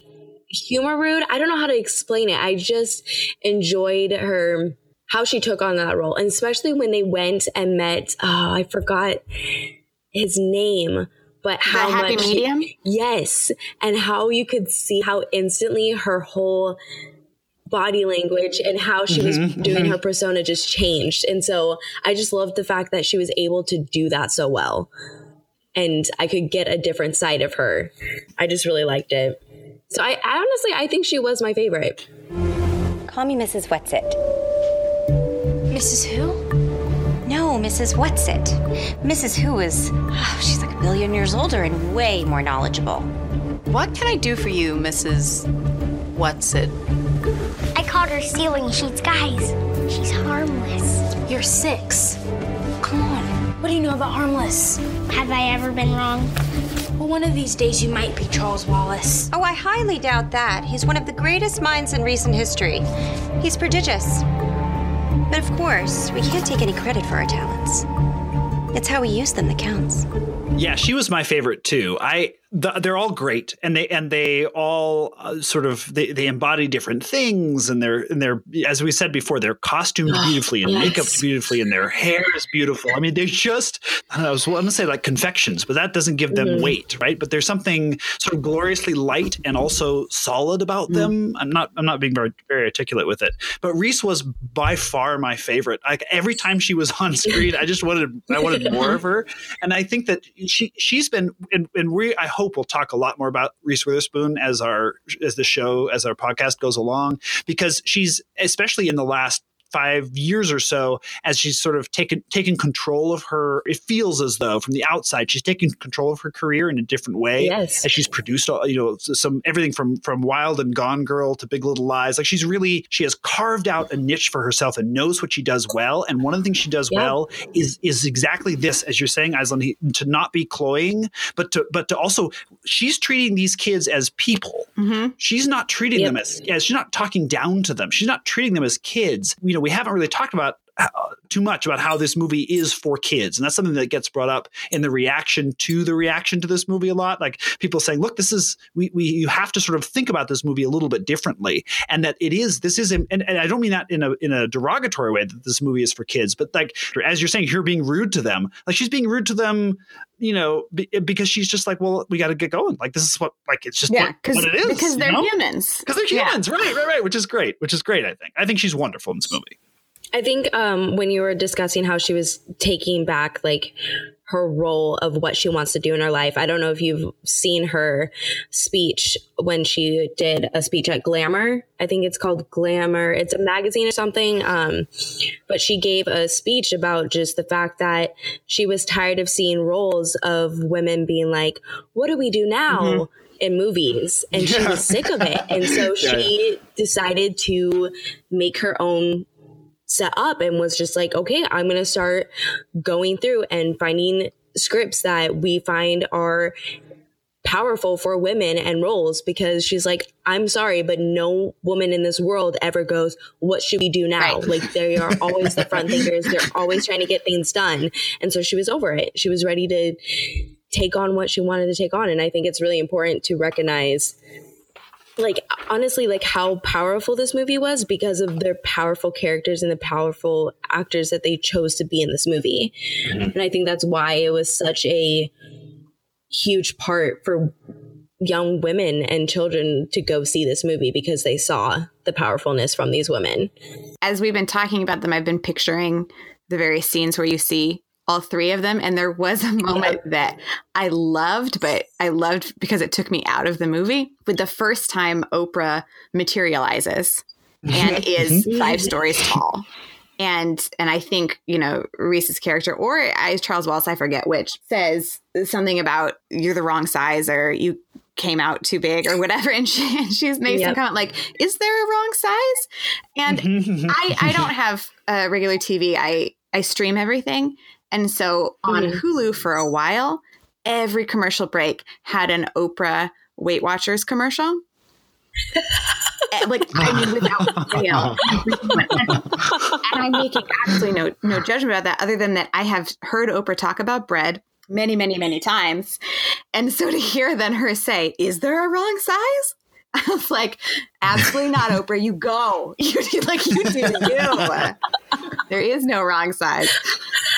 humor rude. I don't know how to explain it. I just enjoyed her how she took on that role, and especially when they went and met. Oh, I forgot his name, but how the happy much medium. yes, and how you could see how instantly her whole body language and how she was Mhm, doing mhm. her persona just changed. And so I just loved the fact that she was able to do that so well. And I could get a different side of her. I just really liked it. So I, I honestly I think she was my favorite. Call me Mrs. Whatsit. Mrs. Who? No, Mrs. Whatsit. Mrs. Who is, oh, she's like a billion years older and way more knowledgeable. What can I do for you, Mrs. Whatsit? I caught her stealing sheets. Guys, she's harmless. You're six. Come on. What do you know about harmless? Have I ever been wrong? Well, one of these days you might be Charles Wallace. Oh, I highly doubt that. He's one of the greatest minds in recent history. He's prodigious. But of course, we can't take any credit for our talents. It's how we use them that counts. Yeah, she was my favorite too. I the, they're all great, and they and they all uh, sort of they, they embody different things, and they're and they're as we said before, they're costumed beautifully and yes. makeup beautifully, and their hair is beautiful. I mean, they're just I know. I was going to say like confections, but that doesn't give them Mhm. weight, right? But there's something sort of gloriously light and also solid about Mm. them. I'm not I'm not being very very articulate with it, but Reese was by far my favorite. Like every time she was on screen, I just wanted I wanted more of her, and I think that she she's been and, and we I hope we'll talk a lot more about Reese Witherspoon as our as the show as our podcast goes along because she's especially in the last five years or so as she's sort of taken taken control of her it feels as though from the outside she's taken control of her career in a different way Yes. as she's produced all you know some everything from from wild and gone girl to big little lies like she's really she has carved out a niche for herself and knows what she does well and one of the things she does Yeah. well is is exactly this as you're saying Aislinn, to not be cloying but to but to also she's treating these kids as people Mhm. she's not treating Yep. them as, as she's not talking down to them she's not treating them as kids you know we haven't really talked about too much about how this movie is for kids and that's something that gets brought up in the reaction to the reaction to this movie a lot like people saying look this is we, we you have to sort of think about this movie a little bit differently and that it is this is and, and i don't mean that in a in a derogatory way that this movie is for kids but like as you're saying you're being rude to them like she's being rude to them you know be, because she's just like well we got to get going like this is what like it's just Yeah, what, because what it is because they're know? humans. because they're Yeah. humans, right, right, right, which is great, which is great. I think. I think she's wonderful in this movie. I think um, when you were discussing how she was taking back like her role of what she wants to do in her life, I don't know if you've seen her speech when she did a speech at Glamour. I think it's called Glamour. It's a magazine or something. Um, but she gave a speech about just the fact that she was tired of seeing roles of women being like, "What do we do now?" In movies, and she was sick of it, and so Yeah, she decided to make her own set up and was just like, okay, I'm going to start going through and finding scripts that we find are powerful for women and roles because she's like, I'm sorry, but no woman in this world ever goes, What should we do now? Right. Like, they are always the front thinkers. They're always trying to get things done. And so she was over it. She was ready to take on what she wanted to take on. And I think it's really important to recognize like honestly like how powerful this movie was because of their powerful characters and the powerful actors that they chose to be in this movie. Mm-hmm. And i think that's why it was such a huge part for young women and children to go see this movie because they saw the powerfulness from these women. As we've been talking about them, I've been picturing the various scenes where you see all three of them. And there was a moment that I loved, but I loved because it took me out of the movie. With the first time Oprah materializes and is mm-hmm. five stories tall. And and I think, you know, Reese's character or I Charles Wallace, I forget which, says something about you're the wrong size or you came out too big or whatever. And she and she's made some comment like, is there a wrong size? And I, I don't have a regular TV. I, I stream everything. And so on Mhm. Hulu for a while, every commercial break had an Oprah Weight Watchers commercial. Eh, like I mean, without fail. and I'm making absolutely no no judgment about that, other than that I have heard Oprah talk about bread many, many, many times, and so to hear then her say, "Is there a wrong size?" I was like, "Absolutely not, Oprah. You go. You do like you do you. There is no wrong size."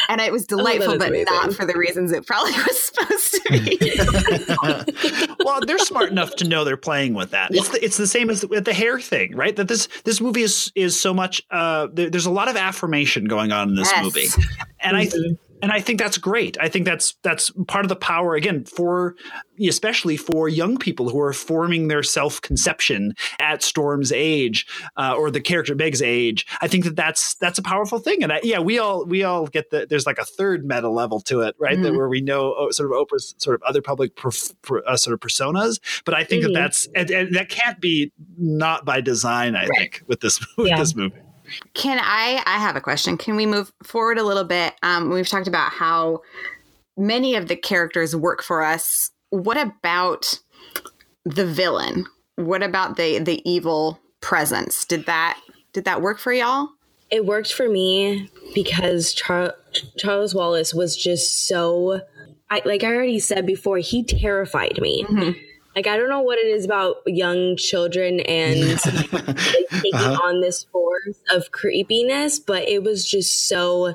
And it was delightful, but amazing. not for the reasons it probably was supposed to be. well, they're smart enough to know they're playing with that. It's the, it's the same as with the hair thing, right? That this this movie is is so much. Uh, there, there's a lot of affirmation going on in this yes. movie, and mm-hmm. I and I think that's great. I think that's that's part of the power again for especially for young people who are forming their self conception at Storm's age uh, or the character Meg's age. I think that that's that's a powerful thing. And I, yeah, we all we all get that. There's like a third meta level to it, right? Mm-hmm. That where we know oh, sort of Oprah's sort of other public per, per, uh, sort of personas. But I think mm-hmm. that that's and, and, that can't be not by design. I right. think with this with yeah. this movie. Can I? I have a question. Can we move forward a little bit? Um, we've talked about how many of the characters work for us. What about the villain? What about the the evil presence? Did that did that work for y'all? It worked for me because Char- Charles Wallace was just so. I, like I already said before, he terrified me. Mm-hmm like I don't know what it is about young children and like, taking uh-huh. on this force of creepiness, but it was just so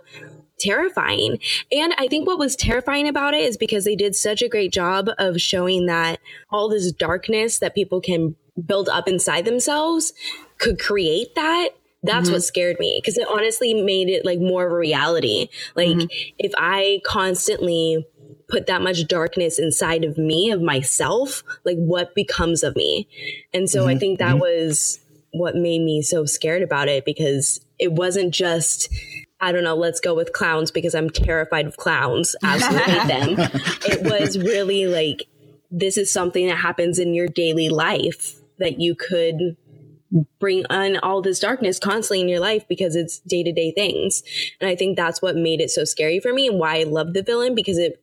terrifying. And I think what was terrifying about it is because they did such a great job of showing that all this darkness that people can build up inside themselves could create that. That's mm-hmm. what scared me because it honestly made it like more of a reality. Like mm-hmm. if I constantly put that much darkness inside of me, of myself, like what becomes of me? And so mm-hmm. I think that mm-hmm. was what made me so scared about it because it wasn't just I don't know, let's go with clowns because I'm terrified of clowns. Absolutely hate them. It was really like this is something that happens in your daily life that you could bring on all this darkness constantly in your life because it's day to day things. And I think that's what made it so scary for me and why I love the villain because it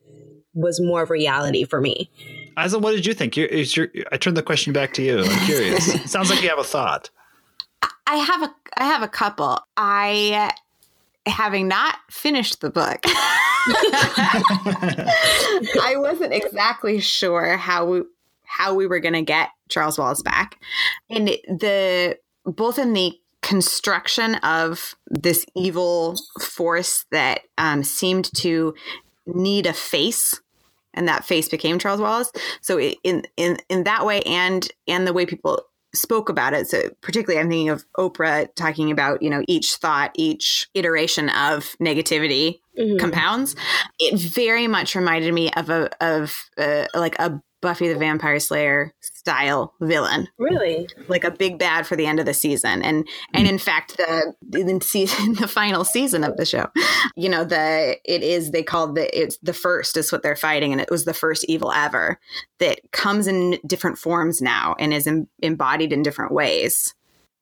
was more of reality for me. Aislinn, what did you think? You're, you're, I turn the question back to you. I'm curious. sounds like you have a thought. I have a I have a couple. I having not finished the book. I wasn't exactly sure how we how we were going to get Charles Wallace back. And the both in the construction of this evil force that um, seemed to need a face and that face became Charles Wallace. So in in in that way, and and the way people spoke about it. So particularly, I'm thinking of Oprah talking about you know each thought, each iteration of negativity mm-hmm. compounds. It very much reminded me of a of uh, like a Buffy the Vampire Slayer style villain. Really? Like a big bad for the end of the season. And and in fact the in season the final season of the show, you know, the it is they called the it's the first is what they're fighting and it was the first evil ever that comes in different forms now and is em- embodied in different ways.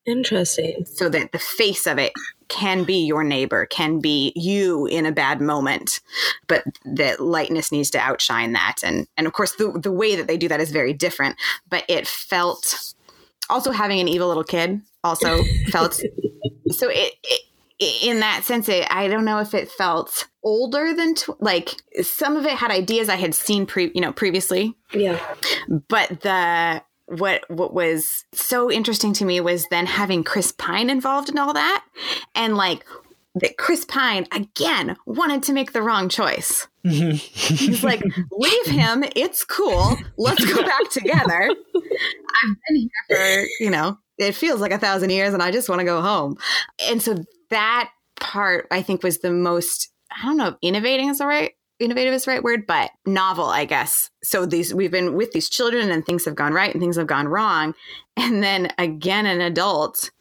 Interesting. So that the face of it can be your neighbor, can be you in a bad moment, but that lightness needs to outshine that. And and of course, the the way that they do that is very different. But it felt also having an evil little kid also felt so it, it in that sense, it, I don't know if it felt older than tw- like some of it had ideas I had seen pre you know previously. Yeah, but the what what was so interesting to me was then having Chris Pine involved in all that and like that Chris Pine again wanted to make the wrong choice. Mm-hmm. He's like, leave him. It's cool. Let's go back together. I've been here for, you know, it feels like a thousand years and I just want to go home. And so that part I think was the most, I don't know if innovating is the right innovative is the right word, but novel, I guess. So these we've been with these children and things have gone right and things have gone wrong. And then again, an adult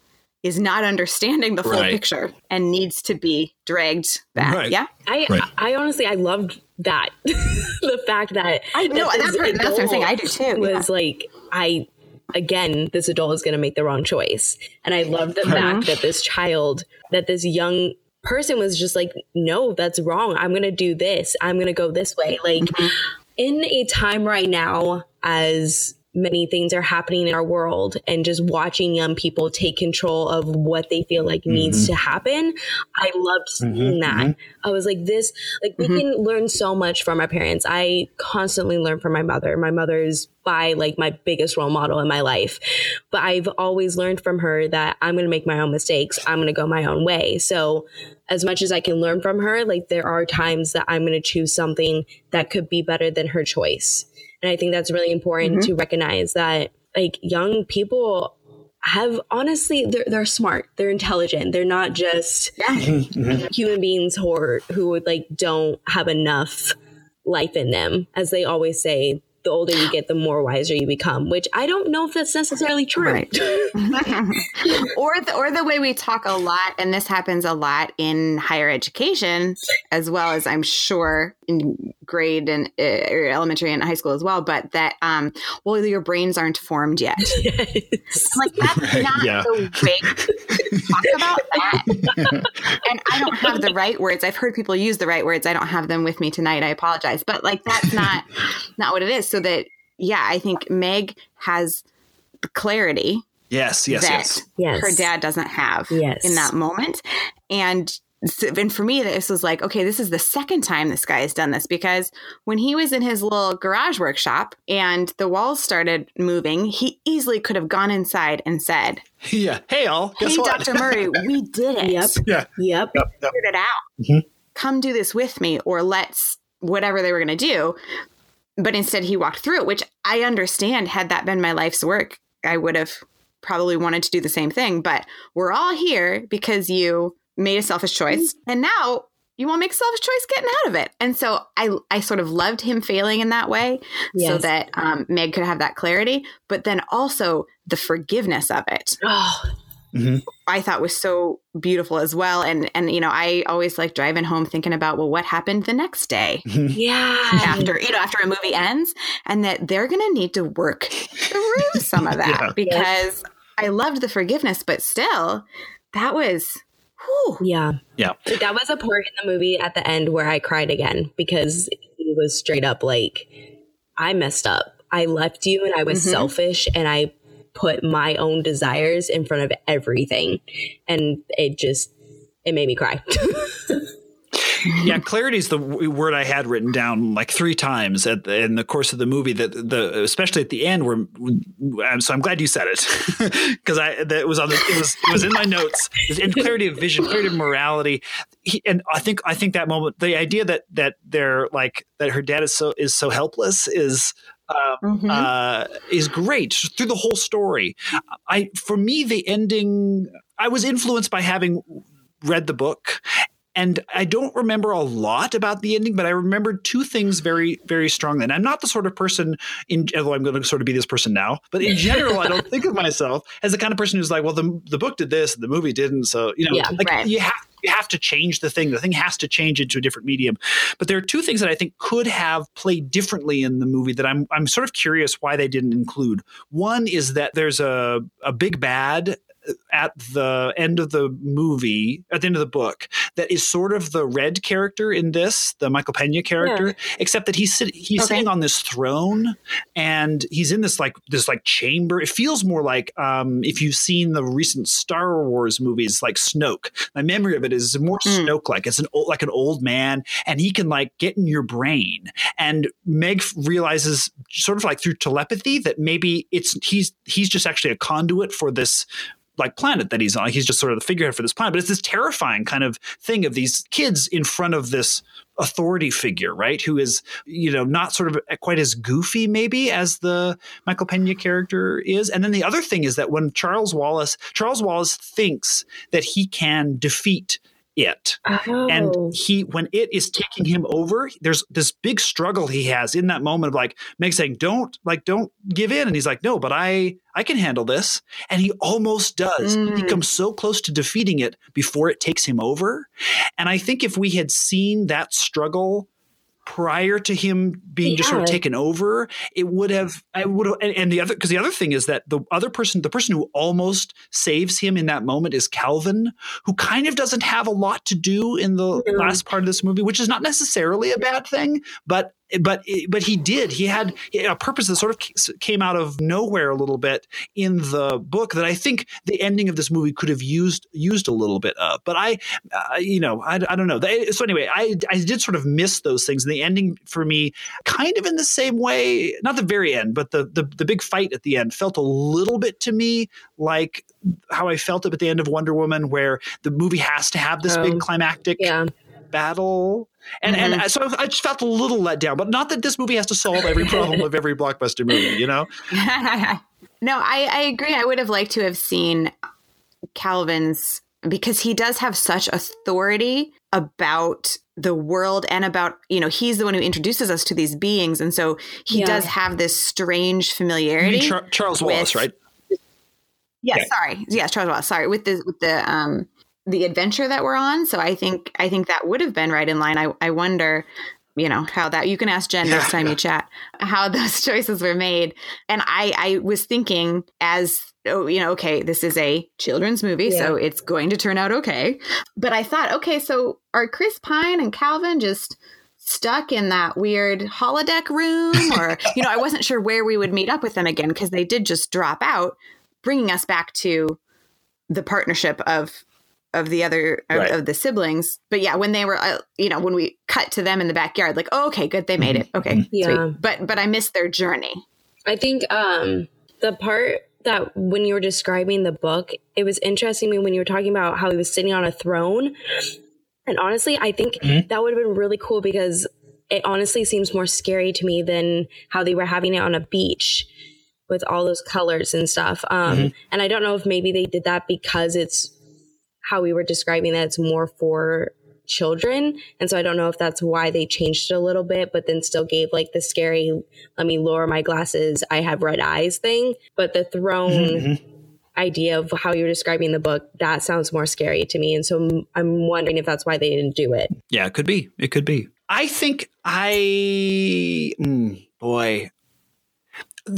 is not understanding the full right. picture and needs to be dragged back. Right. Yeah. I, right. I honestly I loved that. the fact that I know that that's, that's what I'm saying. I do too. Was yeah. like I again, this adult is going to make the wrong choice. And I love the uh-huh. fact that this child, that this young person was just like, no, that's wrong. I'm going to do this. I'm going to go this way. Like mm-hmm. in a time right now, as many things are happening in our world and just watching young people take control of what they feel like needs mm-hmm. to happen. I loved mm-hmm. seeing that. Mm-hmm. I was like, this, like, we can learn so much from our parents. I constantly learn from my mother. My mother is by like my biggest role model in my life. But I've always learned from her that I'm going to make my own mistakes. I'm going to go my own way. So, as much as I can learn from her, like there are times that I'm going to choose something that could be better than her choice. And I think that's really important mm-hmm. to recognize that like young people have honestly they're they're smart, they're intelligent. They're not just mm-hmm. human beings who are, who would like don't have enough life in them. As they always say, the older you get, the more wiser you become, which I don't know if that's necessarily true. Right. or the, or the way we talk a lot, and this happens a lot in higher education, as well as I'm sure in grade and uh, elementary and high school as well. But that, um, well, your brains aren't formed yet. Like that's not Yeah. the way to talk about that. and I don't have the right words. I've heard people use the right words. I don't have them with me tonight. I apologize, but like that's not not what it is. So that yeah, I think Meg has the clarity Yes, yes, that yes. Yes. her dad doesn't have Yes. in that moment. And so, and for me, this was like, okay, this is the second time this guy has done this because when he was in his little garage workshop and the walls started moving, he easily could have gone inside and said, Yeah. Hey, all. Guess "Hey, what? Dr. Murry, we did it. Yep. yeah. Yep. Figured it out. Mm-hmm. Come do this with me, or let's whatever they were going to do." But instead, he walked through it, which I understand. Had that been my life's work, I would have probably wanted to do the same thing. But we're all here because you made a selfish choice, and now you want to make a selfish choice getting out of it. And so I, I sort of loved him failing in that way, so that um, Meg could have that clarity, but then also the forgiveness of it. Oh, I thought was so beautiful as well. And and you know, I always like driving home thinking about well, what happened the next day yeah. after you know after a movie ends, and that they're gonna need to work through some of that Yeah. because I loved the forgiveness, but still, that was. Whew, Yeah. Yeah. Like, that was a part in the movie at the end where I cried again because he was straight up like, I messed up. I left you and I was mm-hmm. selfish and I put my own desires in front of everything. And it just, it made me cry. yeah, clarity is the w- word I had written down like three times at the, in the course of the movie. That the especially at the end, where um, so I'm glad you said it because I that was on the it was it was in my notes. In clarity of vision, clarity of morality, he, and I think I think that moment, the idea that that they're like that her dad is so is so helpless is um, Mhm. uh, is great through the whole story. I for me the ending I was influenced by having read the book and I don't remember a lot about the ending, but I remember two things very, very strongly. And I'm not the sort of person, in, although I'm going to sort of be this person now, but in general, I don't think of myself as the kind of person who's like, well, the, the book did this, the movie didn't. So, you know, Yeah, like right. you have you have to change the thing. The thing has to change into a different medium. But there are two things that I think could have played differently in the movie that I'm I'm sort of curious why they didn't include. One is that there's a a big bad at the end of the movie, at the end of the book, that is sort of the red character in this, the Michael Pena character, except that he's sit- he's Okay. sitting on this throne and he's in this like this like chamber. It feels more like um, if you've seen the recent Star Wars movies, like Snoke. My memory of it is more Mm. Snoke like. It's an old, like an old man, and he can like get in your brain. And Meg realizes, sort of like through telepathy, that maybe it's he's he's just actually a conduit for this like planet that he's on. He's just sort of the figurehead for this planet. But it's this terrifying kind of thing of these kids in front of this authority figure, right? Who is, you know, not sort of quite as goofy maybe as the Michael Pena character is. And then the other thing is that when Charles Wallace, Charles Wallace thinks that he can defeat it. Oh. and he when it is taking him over there's this big struggle he has in that moment of like meg saying don't like don't give in. And he's like no but i i can handle this. And he almost does. Mm. he comes so close to defeating it before it takes him over. And i think if we had seen that struggle prior to him being just sort of taken over it would have i would have and, and the other because the other thing is that the other person the person who almost saves him in that moment is calvin who kind of doesn't have a lot to do in the last part of this movie which is not necessarily a bad thing but but but he did. He had a purpose that sort of came out of nowhere a little bit in the book that I think the ending of this movie could have used used a little bit of. But I, uh, you know, I, I don't know. So anyway, I I did sort of miss those things. And the ending for me, kind of in the same way, not the very end, but the the, the big fight at the end felt a little bit to me like how I felt it at the end of Wonder Woman, where the movie has to have this um, big climactic yeah. battle. And mm-hmm. and so I just felt a little let down, but not that this movie has to solve every problem of every blockbuster movie, you know? no, I, I agree. I would have liked to have seen Calvin's because he does have such authority about the world and about you know he's the one who introduces us to these beings and so he yeah. does have this strange familiarity Char- charles with, wallace right Yes, yeah. sorry. Yes, Charles Wallace. Sorry with the with the um the adventure that we're on. So I think I think that would have been right in line. I I wonder you know how that you can ask jen next time you chat how those choices were made and i i was thinking as oh you know okay this is a children's movie yeah. so it's going to turn out okay but i thought okay so are chris pine and calvin just stuck in that weird holodeck room or you know i wasn't sure where we would meet up with them again because they did just drop out bringing us back to the partnership of of the other right. of, the siblings. But yeah, when they were, uh, you know, when we cut to them in the backyard, like, oh, okay, good, they made it. Okay, mm-hmm. yeah. Sweet. But but I missed their journey. I think um the part that when you were describing the book, it was interesting me when you were talking about how he was sitting on a throne. And honestly, I think mm-hmm. that would have been really cool because it honestly seems more scary to me than how they were having it on a beach with all those colors and stuff. Um, mm-hmm. And I don't know if maybe they did that because it's how we were describing that it's more for children. And so I don't know if that's why they changed it a little bit, but then still gave like the scary, let me lower my glasses, I have red eyes thing. But the throne mm-hmm. idea of how you're describing the book, that sounds more scary to me. And so I'm wondering if that's why they didn't do it. Yeah, it could be. It could be. I think I, mm, boy,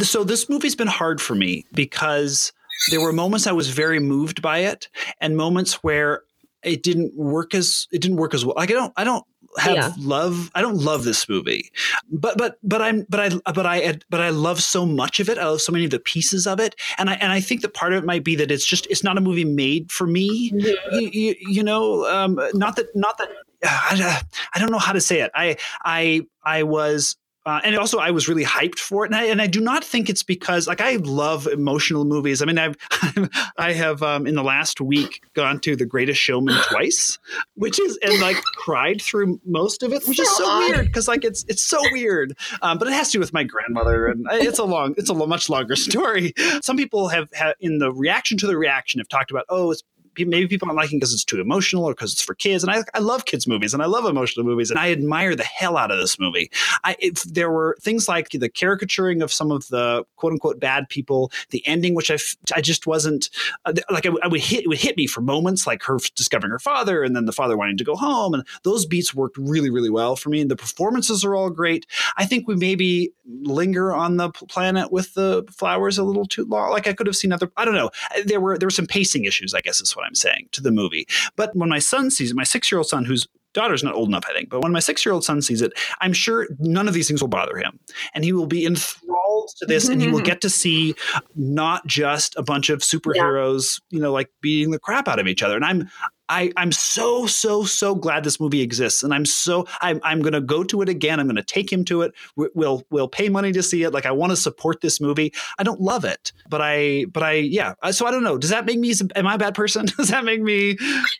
so this movie's been hard for me because there were moments I was very moved by it, and moments where it didn't work as it didn't work as well. Like I don't I don't have yeah. love. I don't love this movie, but but but I'm but I but I but I love so much of it. I love so many of the pieces of it, and I and I think that part of it might be that it's just it's not a movie made for me. Mm-hmm. You, you, you, know, um, not that not that I, I don't know how to say it. I I I was uh, and also, I was really hyped for it, and I, and I do not think it's because like I love emotional movies. I mean, I've I have um, in the last week gone to The Greatest Showman twice, which is and like cried through most of it, which is so weird because like it's it's so weird. Um, but it has to do with my grandmother, and it's a long, it's a much longer story. Some people have, have in the reaction to the reaction have talked about, oh, it's maybe people aren't liking because it's too emotional or because it's for kids. And I, I love kids movies and I love emotional movies and I admire the hell out of this movie. I, there were things like the caricaturing of some of the quote unquote bad people, the ending, which I, I just wasn't uh, like I, I, would hit, it would hit me for moments like her discovering her father and then the father wanting to go home. And those beats worked really, really well for me. And the performances are all great. I think we maybe linger on the planet with the flowers a little too long. Like I could have seen other, I don't know. There were, there were some pacing issues, I guess is what I'm saying to the movie. But when my son sees it, my six year old son, whose daughter's not old enough, I think, but when my six year old son sees it, I'm sure none of these things will bother him. And he will be enthralled to this and he will get to see not just a bunch of superheroes, yeah. you know, like beating the crap out of each other. And I'm, I, I'm so, so, so glad this movie exists. And I'm so, I'm, I'm going to go to it again. I'm going to take him to it. We'll, we'll pay money to see it. Like, I want to support this movie. I don't love it, but I, but I, yeah. Uh, so I don't know. Does that make me, am I a bad person? Does that make me,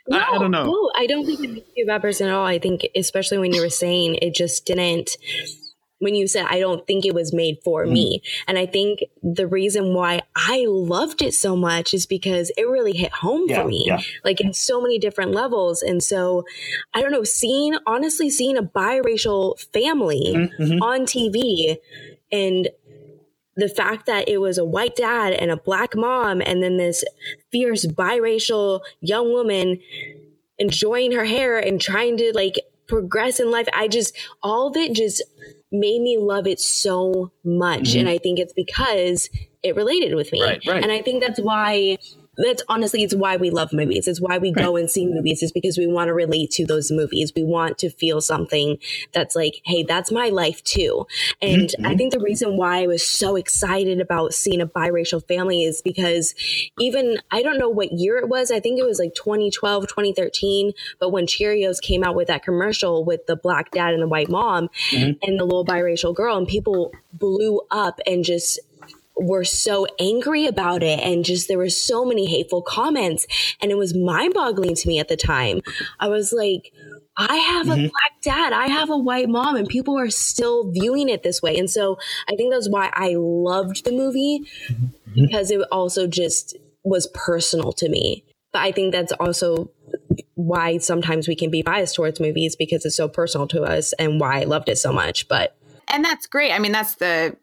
no, I, I don't know. No, I don't think it makes you a bad person at all. I think, especially when you were saying it just didn't, when you said, I don't think it was made for mm. me. And I think the reason why I loved it so much is because it really hit home yeah, for me, yeah. like in so many different levels. And so I don't know, seeing, honestly, seeing a biracial family mm-hmm. mm-hmm. on TV and the fact that it was a white dad and a black mom, and then this fierce biracial young woman enjoying her hair and trying to like progress in life. I just, all of it just made me love it so much. Mm-hmm. And I think it's because it related with me. Right, right. And I think that's why that's honestly it's why we love movies it's why we go and see movies is because we want to relate to those movies we want to feel something that's like hey that's my life too and Mm-hmm. i think the reason why i was so excited about seeing a biracial family is because even i don't know what year it was i think it was like 2012 2013 but when cheerios came out with that commercial with the black dad and the white mom Mm-hmm. and the little biracial girl and people blew up and just were so angry about it and just there were so many hateful comments and it was mind-boggling to me at the time. I was like i have a mm-hmm. black dad. I have a white mom and people are still viewing it this way. And so i think that's why i loved the movie mm-hmm. because it also just was personal to me. But i think that's also why sometimes we can be biased towards movies because it's so personal to us and why i loved it so much but and that's great. I mean, that's the.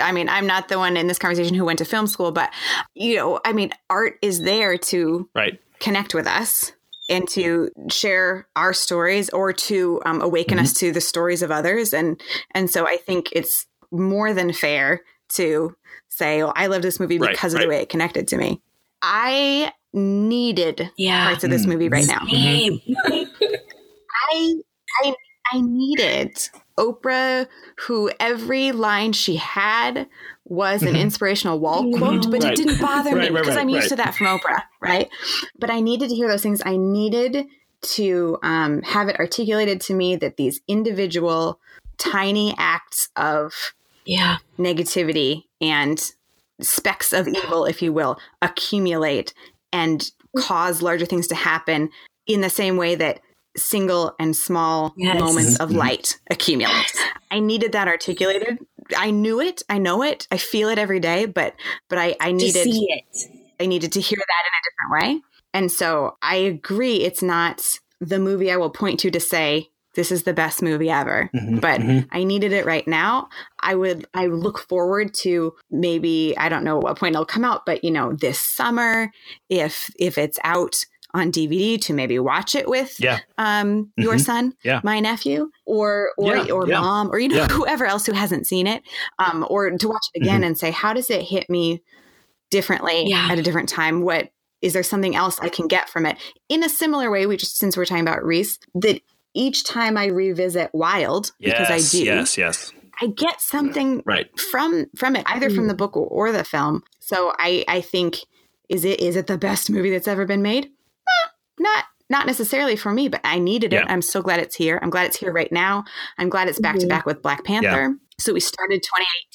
I mean, I'm not the one in this conversation who went to film school, but you know, I mean, art is there to Right. connect with us and to share our stories or to um, awaken us mm-hmm. to the stories of others. And and so i think it's more than fair to say oh i love this movie Right, because of the way it connected to me. I needed Yeah. parts of this mm-hmm. movie right mm-hmm. now. Same. I I I needed Oprah, who every line she had was an mm-hmm. inspirational wall mm-hmm. quote, but Right. it didn't bother me Right, right, because right, I'm used to that from Oprah, right? But I needed to hear those things. I needed to um, have it articulated to me that these individual tiny acts of yeah negativity and specks of evil, if you will, accumulate and mm. cause larger things to happen in the same way that single and small Yes. moments mm-hmm. of mm-hmm. light accumulate. I needed that articulated. I knew it. I know it. I feel it every day, but but I, I to needed see it I needed to hear that in a different way. And so I agree it's not the movie I will point to to say this is the best movie ever. Mm-hmm. but I needed it right now. I would I look forward to maybe I don't know what point it'll come out, but you know, this summer if if it's out on DVD to maybe watch it with Yeah. um your Mhm. son, Yeah. my nephew, or or Yeah, or yeah. mom, or you know, Yeah. whoever else who hasn't seen it. Um, or to watch it again Mm-hmm. and say, how does it hit me differently Yeah. at a different time? What is there something else I can get from it? In a similar way, we just since we're talking about Reese, that each time I revisit Wild, because I do, Yes, yes. I get something Right. from from it, either from the book or, or the film. So I I think is it is it the best movie that's ever been made? Eh, not not necessarily for me, but I needed it. Yeah. I'm so glad it's here. I'm glad it's here right now. I'm glad it's back to back with Black Panther. So we started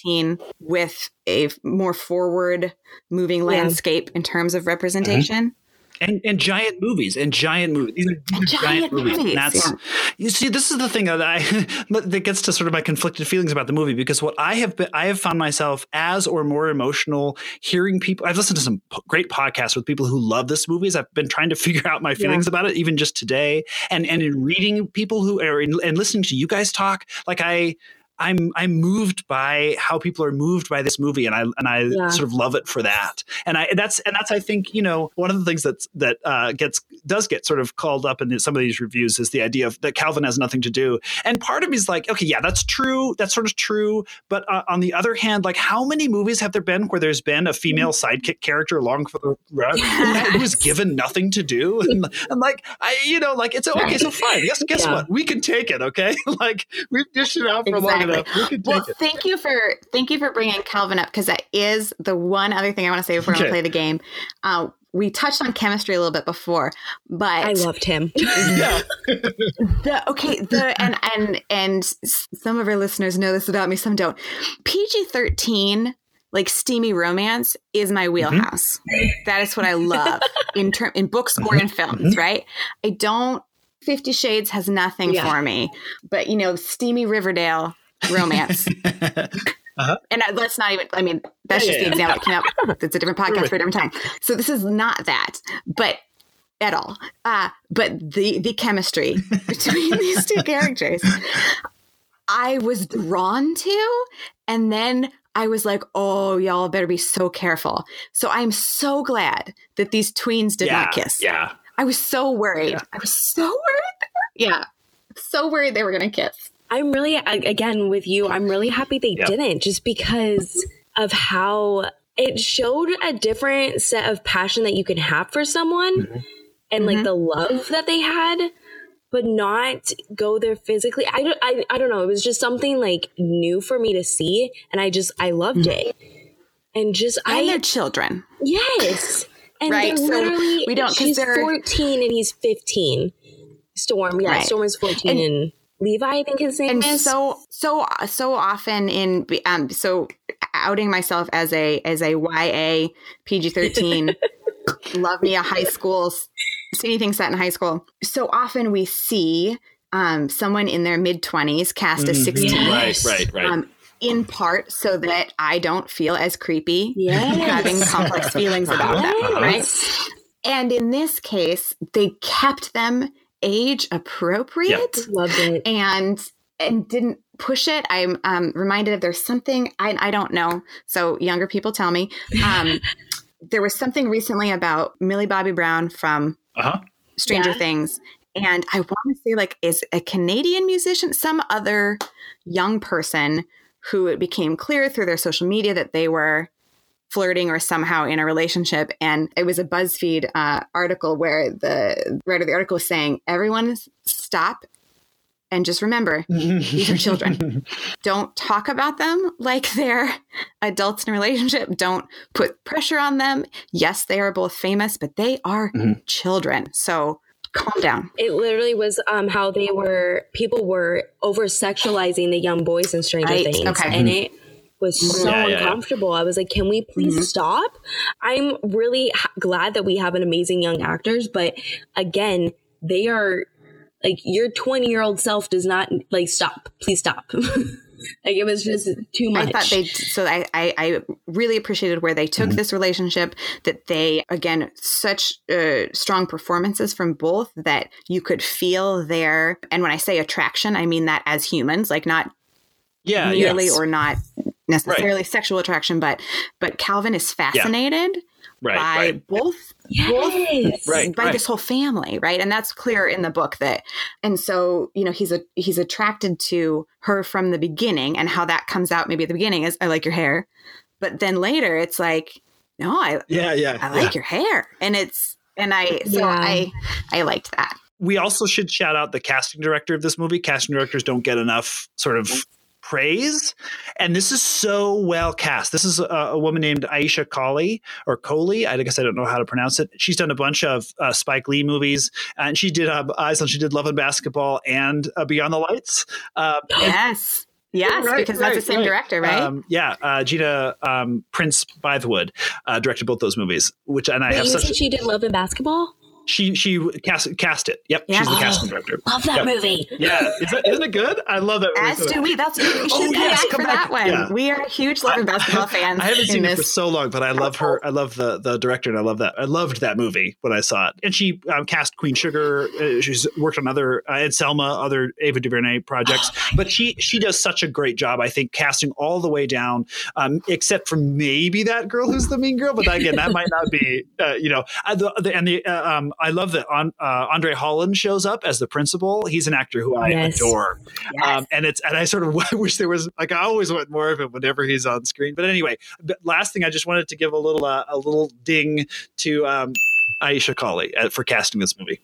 2018 with a more forward moving landscape in terms of representation. And and giant movies and giant movies. These are, these are giant giant, movies. movies, that's yeah. you see, this is the thing that I that gets to sort of my conflicted feelings about the movie because what I have been I have found myself as or more emotional hearing people. I've listened to some great podcasts with people who love this movie. As I've been trying to figure out my feelings about it, even just today, and and in reading people who are in, and listening to you guys talk, like I. I'm I'm moved by how people are moved by this movie, and I and I Yeah. sort of love it for that. And I and that's and that's I think you know one of the things that's that uh, gets does get sort of called up in some of these reviews is the idea of that Calvin has nothing to do. And part of me is like, okay, yeah, that's true. That's sort of true. But uh, on the other hand, like how many movies have there been where there's been a female sidekick character along for the ride who was given nothing to do? And, and like I, you know, like it's okay, so fine. Guess guess Yeah. what? We can take it. Okay, like we've dished it out for long Exactly. Enough. We Well, it. thank you for thank you for bringing Calvin up because that is the one other thing I want to say before Okay. we play the game. Uh, we touched on chemistry a little bit before, but i loved him Yeah. the okay the and and and some of our listeners know this about me, some don't. PG thirteen like steamy romance is my mm-hmm. wheelhouse. That is what I love in term in books or mm-hmm. in films. Mm-hmm. Right? I don't. Fifty Shades has nothing Yeah. for me, but you know, steamy Riverdale romance. And I- let's not even, I mean, that's Yeah, just yeah, the example that came up. It's a different podcast for a different time. So this is not that, but at all. Uh, but the, the chemistry between these two characters, I was drawn to. And then I was like, oh, y'all better be so careful. So I'm so glad that these tweens did yeah, not kiss. Yeah. I was so worried. Yeah. I was so worried. Yeah. So worried they were going to kiss. I'm really again with you. I'm really happy they Yeah. didn't, just because of how it showed a different set of passion that you can have for someone Mm-hmm. and like Mhm. the love that they had but not go there physically I don't, I, I don't know it was just something like new for me to see and i just i loved it and just And i they're children. yes and Right, they're so literally we don't- 'cause she's they're- 14 and he's 15 storm yeah Right. storm is 14 and, And- levi i think his name and is so so so often in um so outing myself as a as a YA PG thirteen love me a high school see anything set in high school. So often we see um someone in their mid twenties cast as Mhm. sixteen. Right, right, right. Um, in part so that I don't feel as creepy Yes. having complex feelings about them, right? And in this case, they kept them age appropriate loved it and and didn't push it. I'm um, reminded of there's something I, I don't know. So younger people tell me. Um, there was something recently about Millie Bobby Brown from uh-huh. Stranger Yeah. Things, and I want to say like is a Canadian musician, some other young person who it became clear through their social media that they were flirting or somehow in a relationship and it was a buzzfeed uh, article where the writer of the article was saying everyone stop and just remember these are children. Don't talk about them like they're adults in a relationship. Don't put pressure on them. Yes, they are both famous, but they are Mhm. children. So calm down. it literally was um how they were people were over sexualizing the young boys in Stranger Right, Things, okay. and it was so Yeah, yeah, yeah. uncomfortable. I was like, "Can we please Mhm. stop?" I'm really ha- glad that we have an amazing young actors, but again, they are like your 20 year old self does not like stop. Please stop. like it was just too much. I thought they so I, I I really appreciated where they took this relationship that they again such uh, strong performances from both that you could feel their and when I say attraction I mean that as humans like not Yeah, merely yes. or not necessarily sexual attraction but but Calvin is fascinated right, by right. both yes. Right, by right. this whole family right and that's clear in the book that and so you know he's a he's attracted to her from the beginning and how that comes out maybe at the beginning is i like your hair but then later it's like no i Yeah, yeah. i yeah. like your hair and it's and i so Yeah. i i liked that we also should shout out the casting director of this movie. Casting directors don't get enough sort of praise, and this is so well cast. This is a, a woman named Aisha Colley or Coley. I guess I don't know how to pronounce it. She's done a bunch of uh, Spike Lee movies, and she did uh, Aislinn. She did Love and Basketball and uh, Beyond the Lights. Uh, and- yes yes Right, because that's the same right. director right Um, yeah, uh, Gina um, Prince Bythewood uh, directed both those movies, which and I Wait, have you such. said she did Love and Basketball? She she cast cast it. Yep, she's the Yeah. casting director. Love that Yep. movie. Yeah, is that, isn't it good? I love that. movie as do we that's we should Oh, come yes, back come for back. that one Yeah. we are huge love and basketball fans I haven't in seen it for so long, but I love her. I love the the director, and I love that. I loved that movie when I saw it. And she um, cast Queen Sugar. Uh, she's worked on other uh, and Selma, other Ava DuVernay projects. but she she does such a great job. I think casting all the way down, um, except for maybe that girl who's the mean girl. But again, that might not be. Uh, you know, uh, the, the, and the uh, um, I love that on, uh, Andre Holland shows up as the principal. He's an actor who I Yes. adore. Yes. Um, and it's and I sort of wish there was like I always want more of him whenever he's on screen. But anyway, but last thing I just wanted to give a little uh, a little ding to um, Aisha Colley uh, for casting this movie.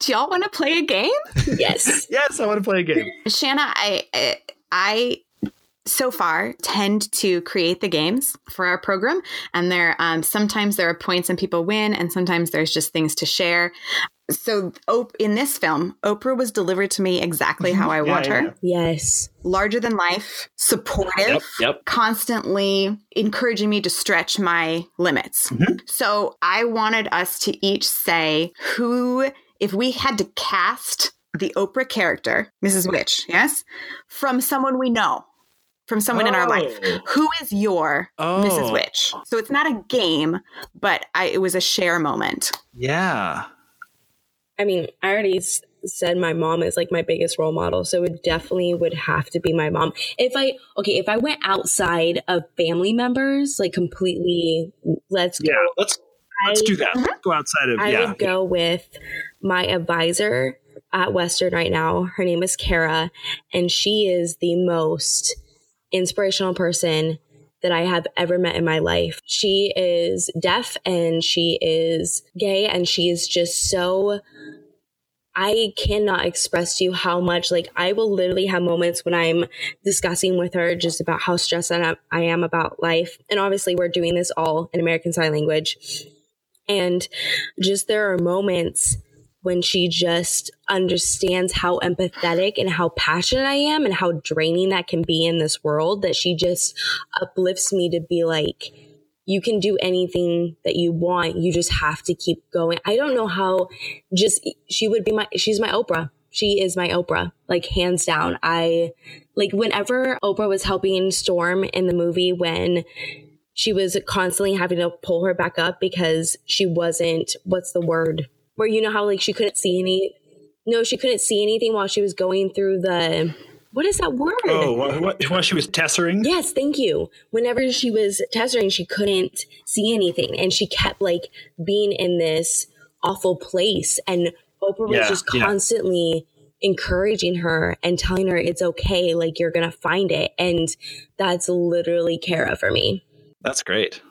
do y'all want to play a game Yes. Yes, I want to play a game. Shanna, I, I, I so far tend to create the games for our program, and there um, sometimes there are points and people win, and sometimes there's just things to share. So, in this film, Oprah was delivered to me exactly how I Yeah, want yeah, her. Yes. Larger than life, supportive, Yep, yep. constantly encouraging me to stretch my limits. Mhm. So I wanted us to each say who, if we had to cast the Oprah character, Mrs. Which, yes, from someone we know, from someone in our life, Oh. who is your Mrs. Oh. Which? So it's not a game, but I, it was a share moment. Yeah. I mean, I already said my mom is like my biggest role model, so it definitely would have to be my mom. If I okay, if I went outside of family members, like completely, let's go. Yeah. Let's let's I- do that. Mm-hmm. Let's go outside of I yeah. would go with my advisor at Western right now. Her name is Kara, and she is the most inspirational person that I have ever met in my life. She is deaf and she is gay and she is just so I cannot express to you how much, like, I will literally have moments when I'm discussing with her just about how stressed I am about life. And obviously, we're doing this all in American Sign Language. And just there are moments when she just understands how empathetic and how passionate I am and how draining that can be in this world that she just uplifts me to be like, you can do anything that you want. You just have to keep going. I don't know how just she would be my, she's my Oprah. She is my Oprah, like hands down. I like whenever Oprah was helping Storm in the movie when she was constantly having to pull her back up because she wasn't, what's the word? Where you know how like she couldn't see any, no, she couldn't see anything while she was going through the, what is that word? Oh, what, what, while she was tessering? Yes, thank you. Whenever she was tessering, she couldn't see anything. And she kept like being in this awful place. And Oprah was Yeah, just yeah. constantly encouraging her and telling her it's okay, like you're going to find it. And that's literally Kara for me. That's great.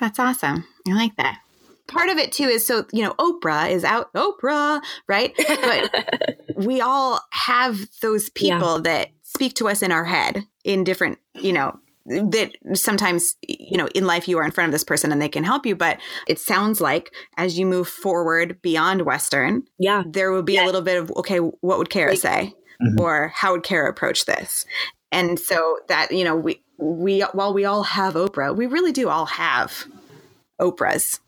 That's awesome. I like that. Part of it too is so, you know, Oprah is out, Oprah, right? But we all have those people that speak to us in our head in different, you know, that sometimes, you know, in life you are in front of this person and they can help you. But it sounds like as you move forward beyond Western, yeah, there will be a little bit of, okay, what would Kara say? Mhm. Or how would Kara approach this? And so that, you know, we, we, while we all have Oprah, we really do all have Oprahs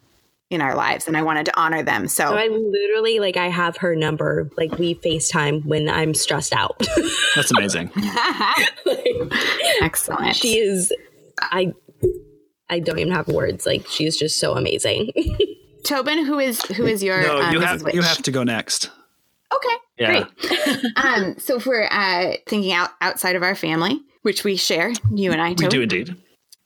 in our lives. And I wanted to honor them. So, So I literally like I have her number. Like we FaceTime when I'm stressed out. That's amazing. excellent. she is I I don't even have words. Like she's just so amazing. Tobin, who is, who is your, no, uh, you have you have to go next. Okay. Yeah. Great. um, so if we're uh, thinking out outside of our family, which we share, you and I, do. We do indeed.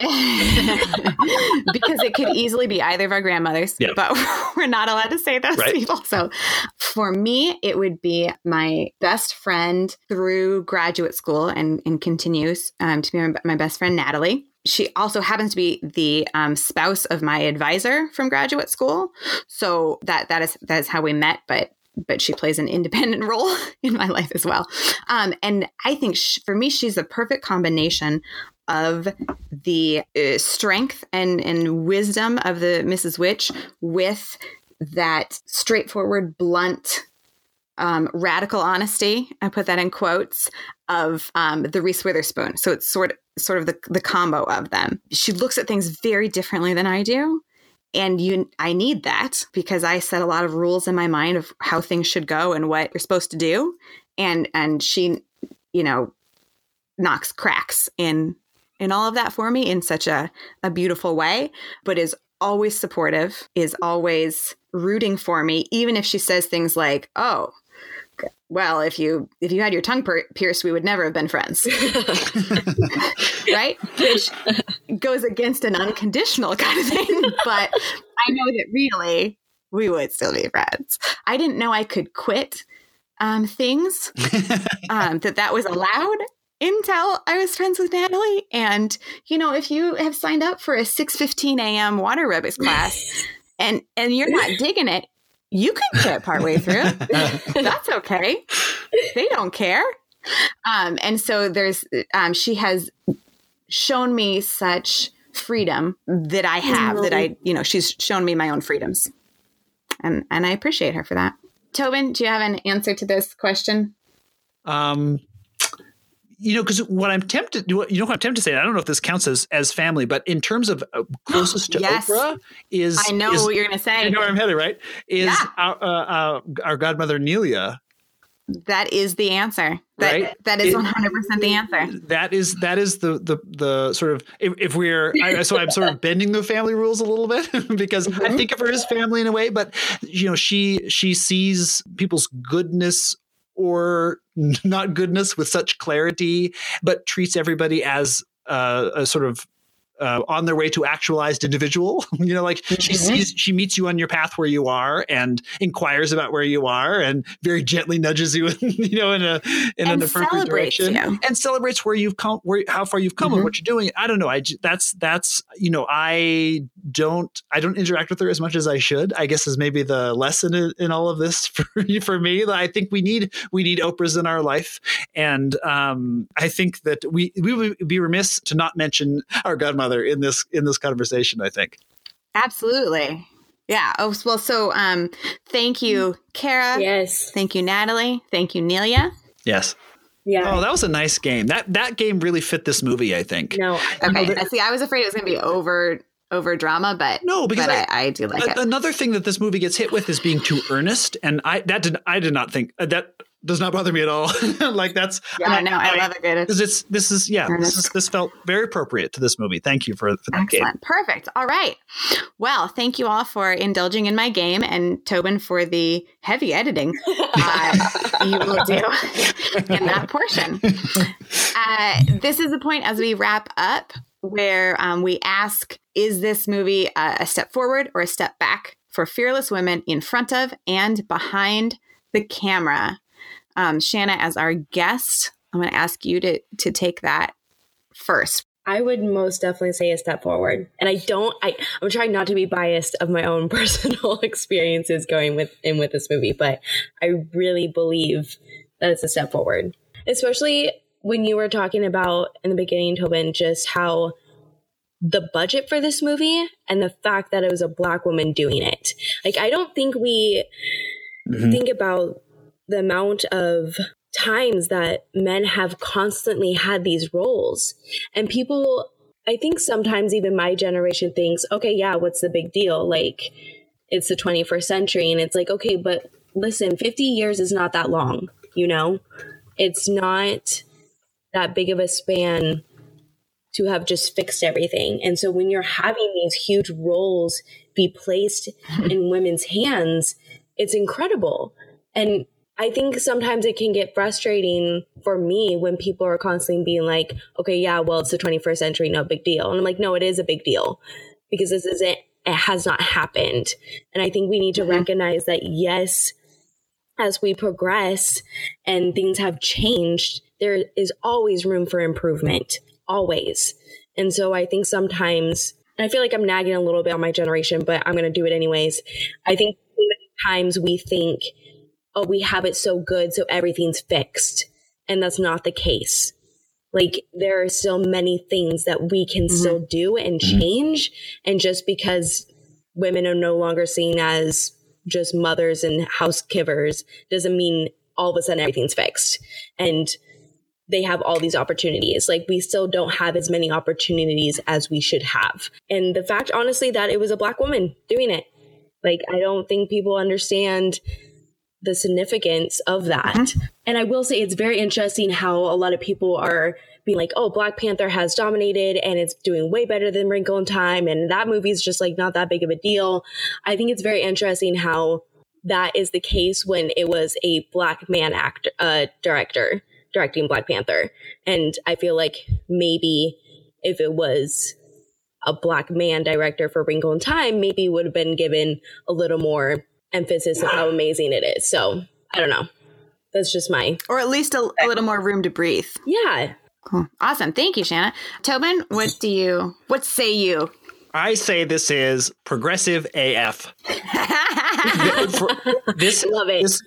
because it could easily be either of our grandmothers, Yeah. but we're not allowed to say those Right. people. So for me, it would be my best friend through graduate school and, and continues um, to be my, my best friend, Natalie. She also happens to be the um, spouse of my advisor from graduate school. So that that is that is how we met, but but she plays an independent role in my life as well. Um, and I think sh- for me, she's the perfect combination of the uh, strength and, and wisdom of the Mrs. Which with that straightforward, blunt, um, radical honesty. I put that in quotes of um, the Reese Witherspoon. So it's sort of sort of the, the combo of them. She looks at things very differently than I do. And you, I need that because I set a lot of rules in my mind of how things should go and what you're supposed to do. And and she, you know, knocks cracks in in all of that for me in such a, a beautiful way, but is always supportive, is always rooting for me, even if she says things like, "Oh, well, if you if you had your tongue per- pierced, we would never have been friends," right? Which goes against an unconditional kind of thing, but I know that really we would still be friends. I didn't know I could quit um, things um, that that was allowed until I was friends with Natalie. And you know, if you have signed up for a 6:15 a.m. water aerobics class and and you're not digging it, you can quit partway through. That's okay. They don't care. Um, and so there's um, she has shown me such freedom that I have that I you know she's shown me my own freedoms, and and I appreciate her for that. Tobin, do you have an answer to this question? Um, you know, because what I'm tempted, you know, what I'm tempted to say. I don't know if this counts as as family, but in terms of uh, closest to Yes. Oprah is I know is- what you're going to say. You know where I'm headed, right? Is Yeah. our, uh, uh, our godmother Nelia. That is the answer. That Right? that is one hundred percent the answer. That is that is the the the sort of if, if we're I, so I'm sort of bending the family rules a little bit because I think of her as family in a way, but you know she she sees people's goodness or not goodness with such clarity, but treats everybody as uh, a sort of uh, on their way to actualized individual. you know, like mm-hmm. she sees, she meets you on your path where you are and inquires about where you are and very gently nudges you, you know, in a in and an appropriate direction you. and celebrates where you've come, where how far you've come mm-hmm. and what you're doing. I don't know. I that's that's you know I don't I don't interact with her as much as I should. I guess is maybe the lesson in, in all of this for for me. I think we need we need Oprahs in our life, and um, I think that we we would be remiss to not mention our godmother in this in this conversation. I think absolutely. Yeah. Oh well. So, um, thank you, Kara. Yes. Thank you, Natalie. Thank you, Nelia. Yes. Yeah. Oh, that was a nice game. That that game really fit this movie. I think. No. Okay. You See, I was afraid it was going to be over over drama, but no, because but I, I, I, do like a, it. Another thing that this movie gets hit with is being too earnest, and I that did I did not think uh, that does not bother me at all. like that's yeah, no, I, I love it. Because it's this is yeah, this, is, this felt very appropriate to this movie. Thank you for, for that Excellent. game. Perfect. All right. Well, thank you all for indulging in my game, and Tobin for the heavy editing uh, you will do in that portion. Uh, this is the point as we wrap up where um, we ask: Is this movie a, a step forward or a step back for fearless women in front of and behind the camera? um, Shanna, as our guest, I'm going to ask you to to take that first. I would most definitely say a step forward. And I don't I I'm trying not to be biased of my own personal experiences going with in with this movie, but I really believe that it's a step forward. Especially when you were talking about in the beginning, Tobin, just how the budget for this movie and the fact that it was a black woman doing it. Like I don't think we mm-hmm. think about the amount of times that men have constantly had these roles. And people, I think sometimes even my generation thinks, okay, yeah, what's the big deal? Like, it's the 21st century. And it's like, okay, but listen, 50 years is not that long, you know? It's not that big of a span to have just fixed everything. And so when you're having these huge roles be placed in women's hands, it's incredible. And I think sometimes it can get frustrating for me when people are constantly being like, okay, yeah, well, it's the 21st century, no big deal. And I'm like, no, it is a big deal because this isn't, it has not happened. And I think we need to mm-hmm. recognize that, yes, as we progress and things have changed, there is always room for improvement, always. And so I think sometimes, I feel like I'm nagging a little bit on my generation, but I'm going to do it anyways. I think times we think, oh, we have it so good, so everything's fixed. And that's not the case. Like there are still many things that we can mm-hmm. still do and mm-hmm. change. Mm-hmm. And just because women are no longer seen as just mothers and housekeepers doesn't mean all of a sudden everything's fixed. And they have all these opportunities. Like we still don't have as many opportunities as we should have. And the fact, honestly, that it was a black woman doing it. Like I don't think people understand the significance of that. Mm-hmm. And I will say it's very interesting how a lot of people are being like, oh, Black Panther has dominated and it's doing way better than Wrinkle in Time. And that movie is just like not that big of a deal. I think it's very interesting how that is the case when it was a black man actor, uh, director directing Black Panther. And I feel like maybe if it was a black man director for Wrinkle in Time, maybe would have been given a little more emphasis of how amazing it is. So I don't know. That's just my. Or at least a, a little more room to breathe. Yeah. Cool. Awesome. Thank you, Shanna. Tobin, what do you, what say you? I say this is progressive AF. this, Love it. This,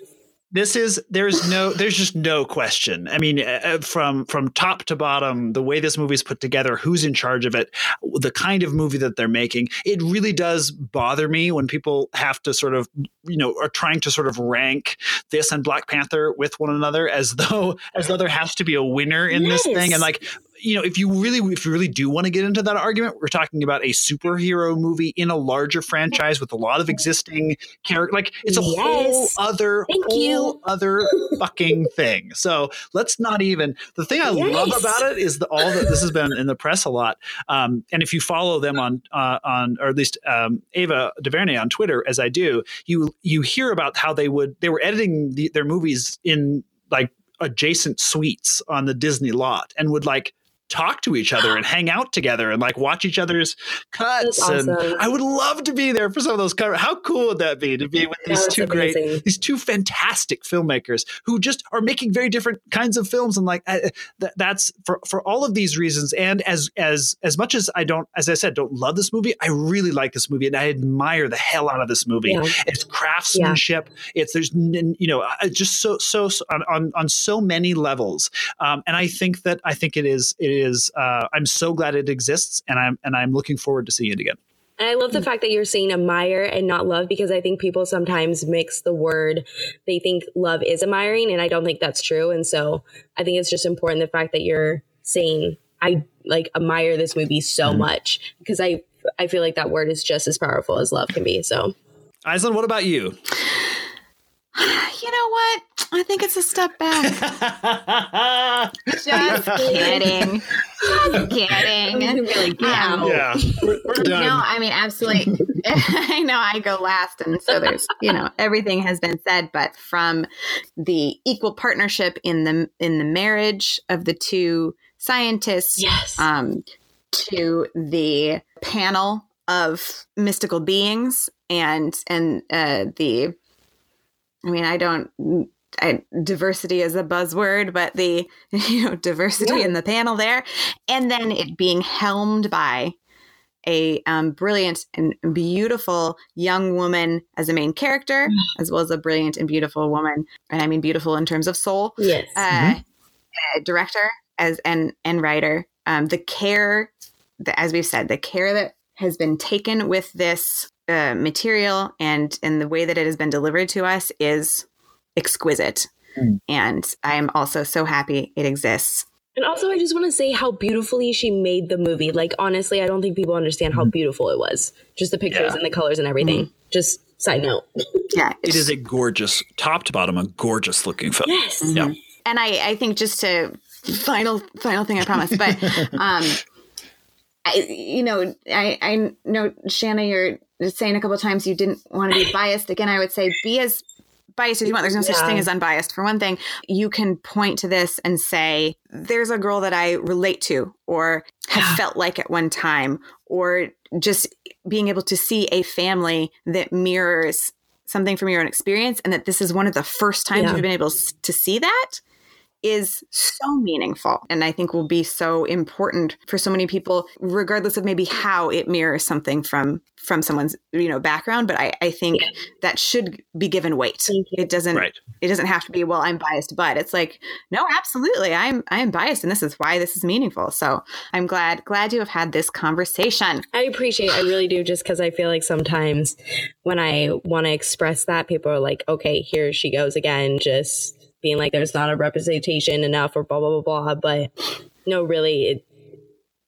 this is there's no there's just no question i mean uh, uh, from from top to bottom the way this movie is put together who's in charge of it the kind of movie that they're making it really does bother me when people have to sort of you know are trying to sort of rank this and black panther with one another as though as though there has to be a winner in yes. this thing and like you know, if you really, if you really do want to get into that argument, we're talking about a superhero movie in a larger franchise with a lot of existing character. Like it's a yes. whole other, Thank whole you. other fucking thing. So let's not even. The thing I yes. love about it is that all that this has been in the press a lot. Um, and if you follow them on uh, on, or at least um, Ava DuVernay on Twitter, as I do, you you hear about how they would they were editing the, their movies in like adjacent suites on the Disney lot and would like talk to each other and hang out together and like watch each other's cuts. That's And. I would love to be there for some of those covers. How cool would that be to be with these two great, these two fantastic filmmakers who just are making very different kinds of films? And like I, th- that's for for all of these reasons. And as as as much as I don't, as I said, don't love this movie, I really like this movie and I admire the hell out of this movie. Yeah. It's craftsmanship. It's there's you know just so so, so on, on on so many levels. Um, and I think that I think it is it is. Uh, I'm so glad it exists, and I'm and I'm looking forward to seeing it again. And I love the fact that you're saying admire and not love because I think people sometimes mix the word. They think love is admiring, and I don't think that's true. And so I think it's just important the fact that you're saying I like admire this movie so much because I I feel like that word is just as powerful as love can be. So Aislinn, what about you? You know what? I think it's a step back. Just kidding. Just kidding. like, Um, yeah, we're, we're. No, I mean, absolutely. I know I go last, and so there's, you know, everything has been said, but from the equal partnership in the in the marriage of the two scientists, Yes. um, to the panel of mystical beings, and and uh, the, I mean, I don't. I, diversity is a buzzword, but the you know diversity in the panel there, and then it being helmed by a um, brilliant and beautiful young woman as a main character, as well as a brilliant and beautiful woman, and I mean beautiful in terms of soul, yes. uh, uh, director as and and writer. Um, the care, the, as we've said, the care that has been taken with this uh, material and and the way that it has been delivered to us is exquisite. Hmm. And I am also so happy it exists. And also, I just want to say how beautifully she made the movie. Like, honestly, I don't think people understand how hmm. beautiful it was. Just the pictures Yeah. and the colors and everything. Hmm. Just side note. Yeah, it is a gorgeous, top to bottom, a gorgeous looking film. Yes. Yeah. Mm-hmm. and I, I think just to final final thing I promise, but um, I, you know, I I know Shanna, you're saying a couple of times you didn't want to be biased. Again, I would say be as biased as you want. There's no such Yeah. thing as unbiased. For one thing, you can point to this and say, "There's a girl that I relate to, or have felt like at one time, or just being able to see a family that mirrors." Something from your own experience, and that this is one of the first times Yeah. you've been able to see that is so meaningful and I think will be so important for so many people, regardless of maybe how it mirrors something from from someone's you know background. But I, I think that should be given weight. It doesn't Right. it doesn't have to be, well, I'm biased, but it's like, no, absolutely. I'm I'm biased and this is why this is meaningful. So I'm glad glad to have had this conversation. I appreciate I really do just because I feel like sometimes when I want to express that, people are like, okay, here she goes again, just being like, there's not a representation enough or blah, blah, blah, blah. But no, really, it,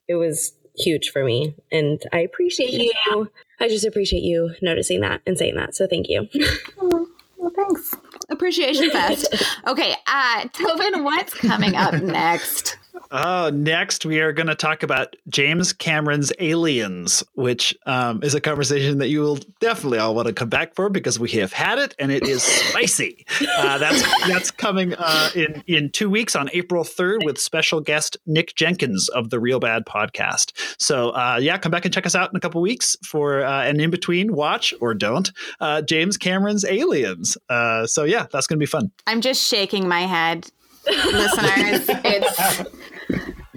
it was huge for me. And I appreciate you. I just appreciate you noticing that and saying that. So thank you. Well, thanks. Appreciation Fest. Okay, uh Tobin, what's coming up next? Oh, next we are going to talk about James Cameron's Aliens, which um, is a conversation that you will definitely all want to come back for because we have had it and it is spicy. Uh, that's that's coming uh, in in two weeks on April third with special guest Nick Jenkins of the Real Bad podcast. So uh, yeah, come back and check us out in a couple weeks for uh, an in between watch or don't uh, James Cameron's Aliens. Uh, so yeah, that's going to be fun. I'm just shaking my head, listeners. It's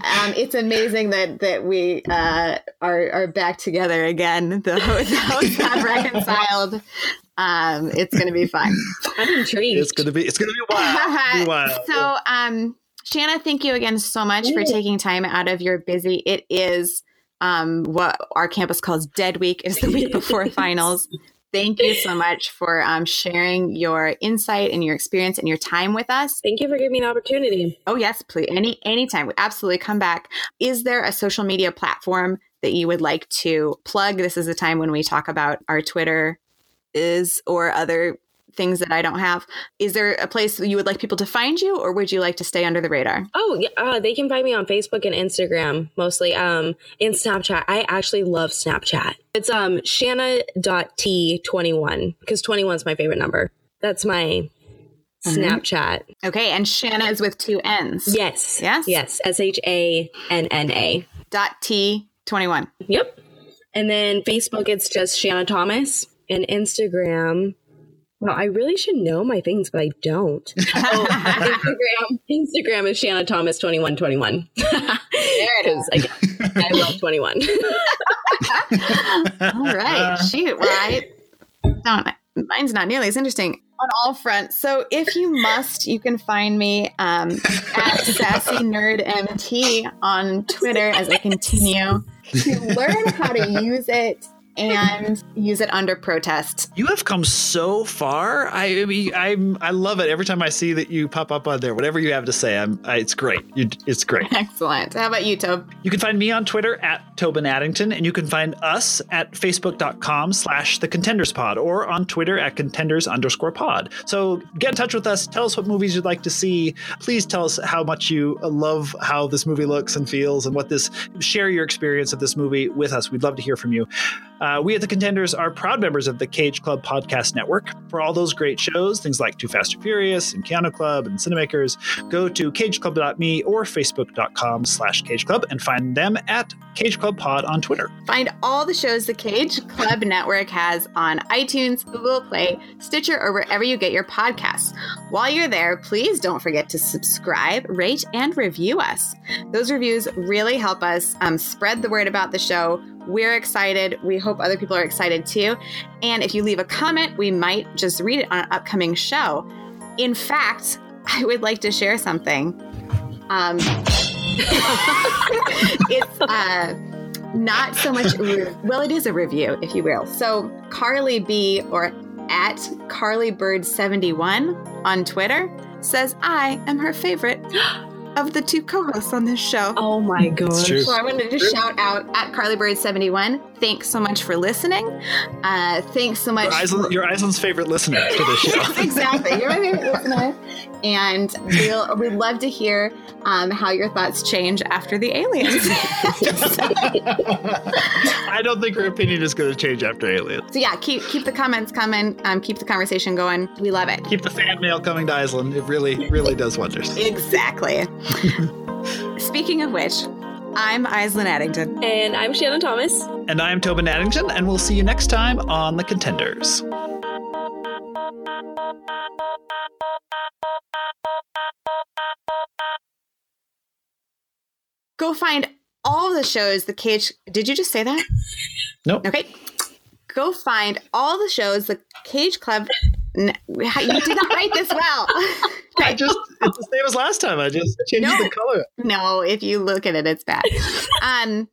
um, it's amazing that that we uh, are are back together again. The hosts, the hosts have reconciled. Um, it's going to be fun. I'm intrigued. It's going to be it's going to be wild. Be wild. so, um, Shanna, thank you again so much for taking time out of your busy. It is um, what our campus calls Dead Week. Is the week before finals. Thank you so much for um, sharing your insight and your experience and your time with us. Thank you for giving me an opportunity. Oh yes, please. Any anytime. Absolutely come back. Is there a social media platform that you would like to plug? This is a time when we talk about our Twitter is or other things that I don't have. Is there a place you would like people to find you or would you like to stay under the radar? Oh, yeah, uh, they can find me on Facebook and Instagram mostly. Um, and Snapchat. I actually love Snapchat. It's um Shanna.t21 because 21 is my favorite number. That's my Snapchat. Okay, and Shanna is with two N's. Yes. Yes? Yes. S H A N N A. Dot T twenty one. Yep. And then Facebook, it's just Shanna Thomas. And Instagram, well, I really should know my things, but I don't. oh, Instagram, Instagram is Shanna Thomas twenty one twenty one. Because I, I love twenty one. All right. Shoot, right. Don't mine's not nearly as interesting on all fronts. So if you must, you can find me um, at Sassy Nerd MT on Twitter as I continue to learn how to use it and use it under protest. You have come so far. I, I mean, I'm I love it every time I see that you pop up on there. Whatever you have to say, I'm I, it's great. You, it's great. Excellent. How about you, Tobe? You can find me on Twitter at Tobin Addington, and you can find us at facebook.com slash the contenders pod or on Twitter at contenders underscore pod. So get in touch with us. Tell us what movies you'd like to see. Please tell us how much you love how this movie looks and feels and what this share your experience of this movie with us. We'd love to hear from you. Uh, we at the Contenders are proud members of the Cage Club Podcast Network. For all those great shows, things like Too Fast or Furious and Keanu Club and Cinemakers, go to cageclub.me or facebook.com slash cageclub and find them at Cage Club Pod on Twitter. Find all the shows the Cage Club Network has on iTunes, Google Play, Stitcher, or wherever you get your podcasts. While you're there, please don't forget to subscribe, rate, and review us. Those reviews really help us um, spread the word about the show. We're excited. We hope other people are excited too. And if you leave a comment, we might just read it on an upcoming show. In fact, I would like to share something. Um, it's uh, not so much, re- well, it is a review, if you will. So, Carly B or at CarlyBird71 on Twitter says, I am her favorite of the two co-hosts on this show. Oh my gosh. true. So I wanted to shout out at Carly CarlyBird71. Thanks so much for listening. Uh, thanks so much. You're, Aislinn, you're Aislinn's favorite listener to this show. Yes, exactly. You're my favorite listener. And we'll, we'd love to hear um, how your thoughts change after the aliens. I don't think her opinion is going to change after Aliens. so yeah, keep keep the comments coming. Um, keep the conversation going. We love it. Keep the fan mail coming to Iceland. It really, really does wonders. Exactly. Speaking of which, I'm Aislinn Addington. And I'm Shanna Thomas. And I'm Tobin Addington, and we'll see you next time on The Contenders. Go find all the shows the cage. Did you just say that? Nope. Okay. Go find all the shows the Cage Club. You did not write this well. I just, it's the same as last time. I just changed No. the color. no, if you look at it, it's bad. Um,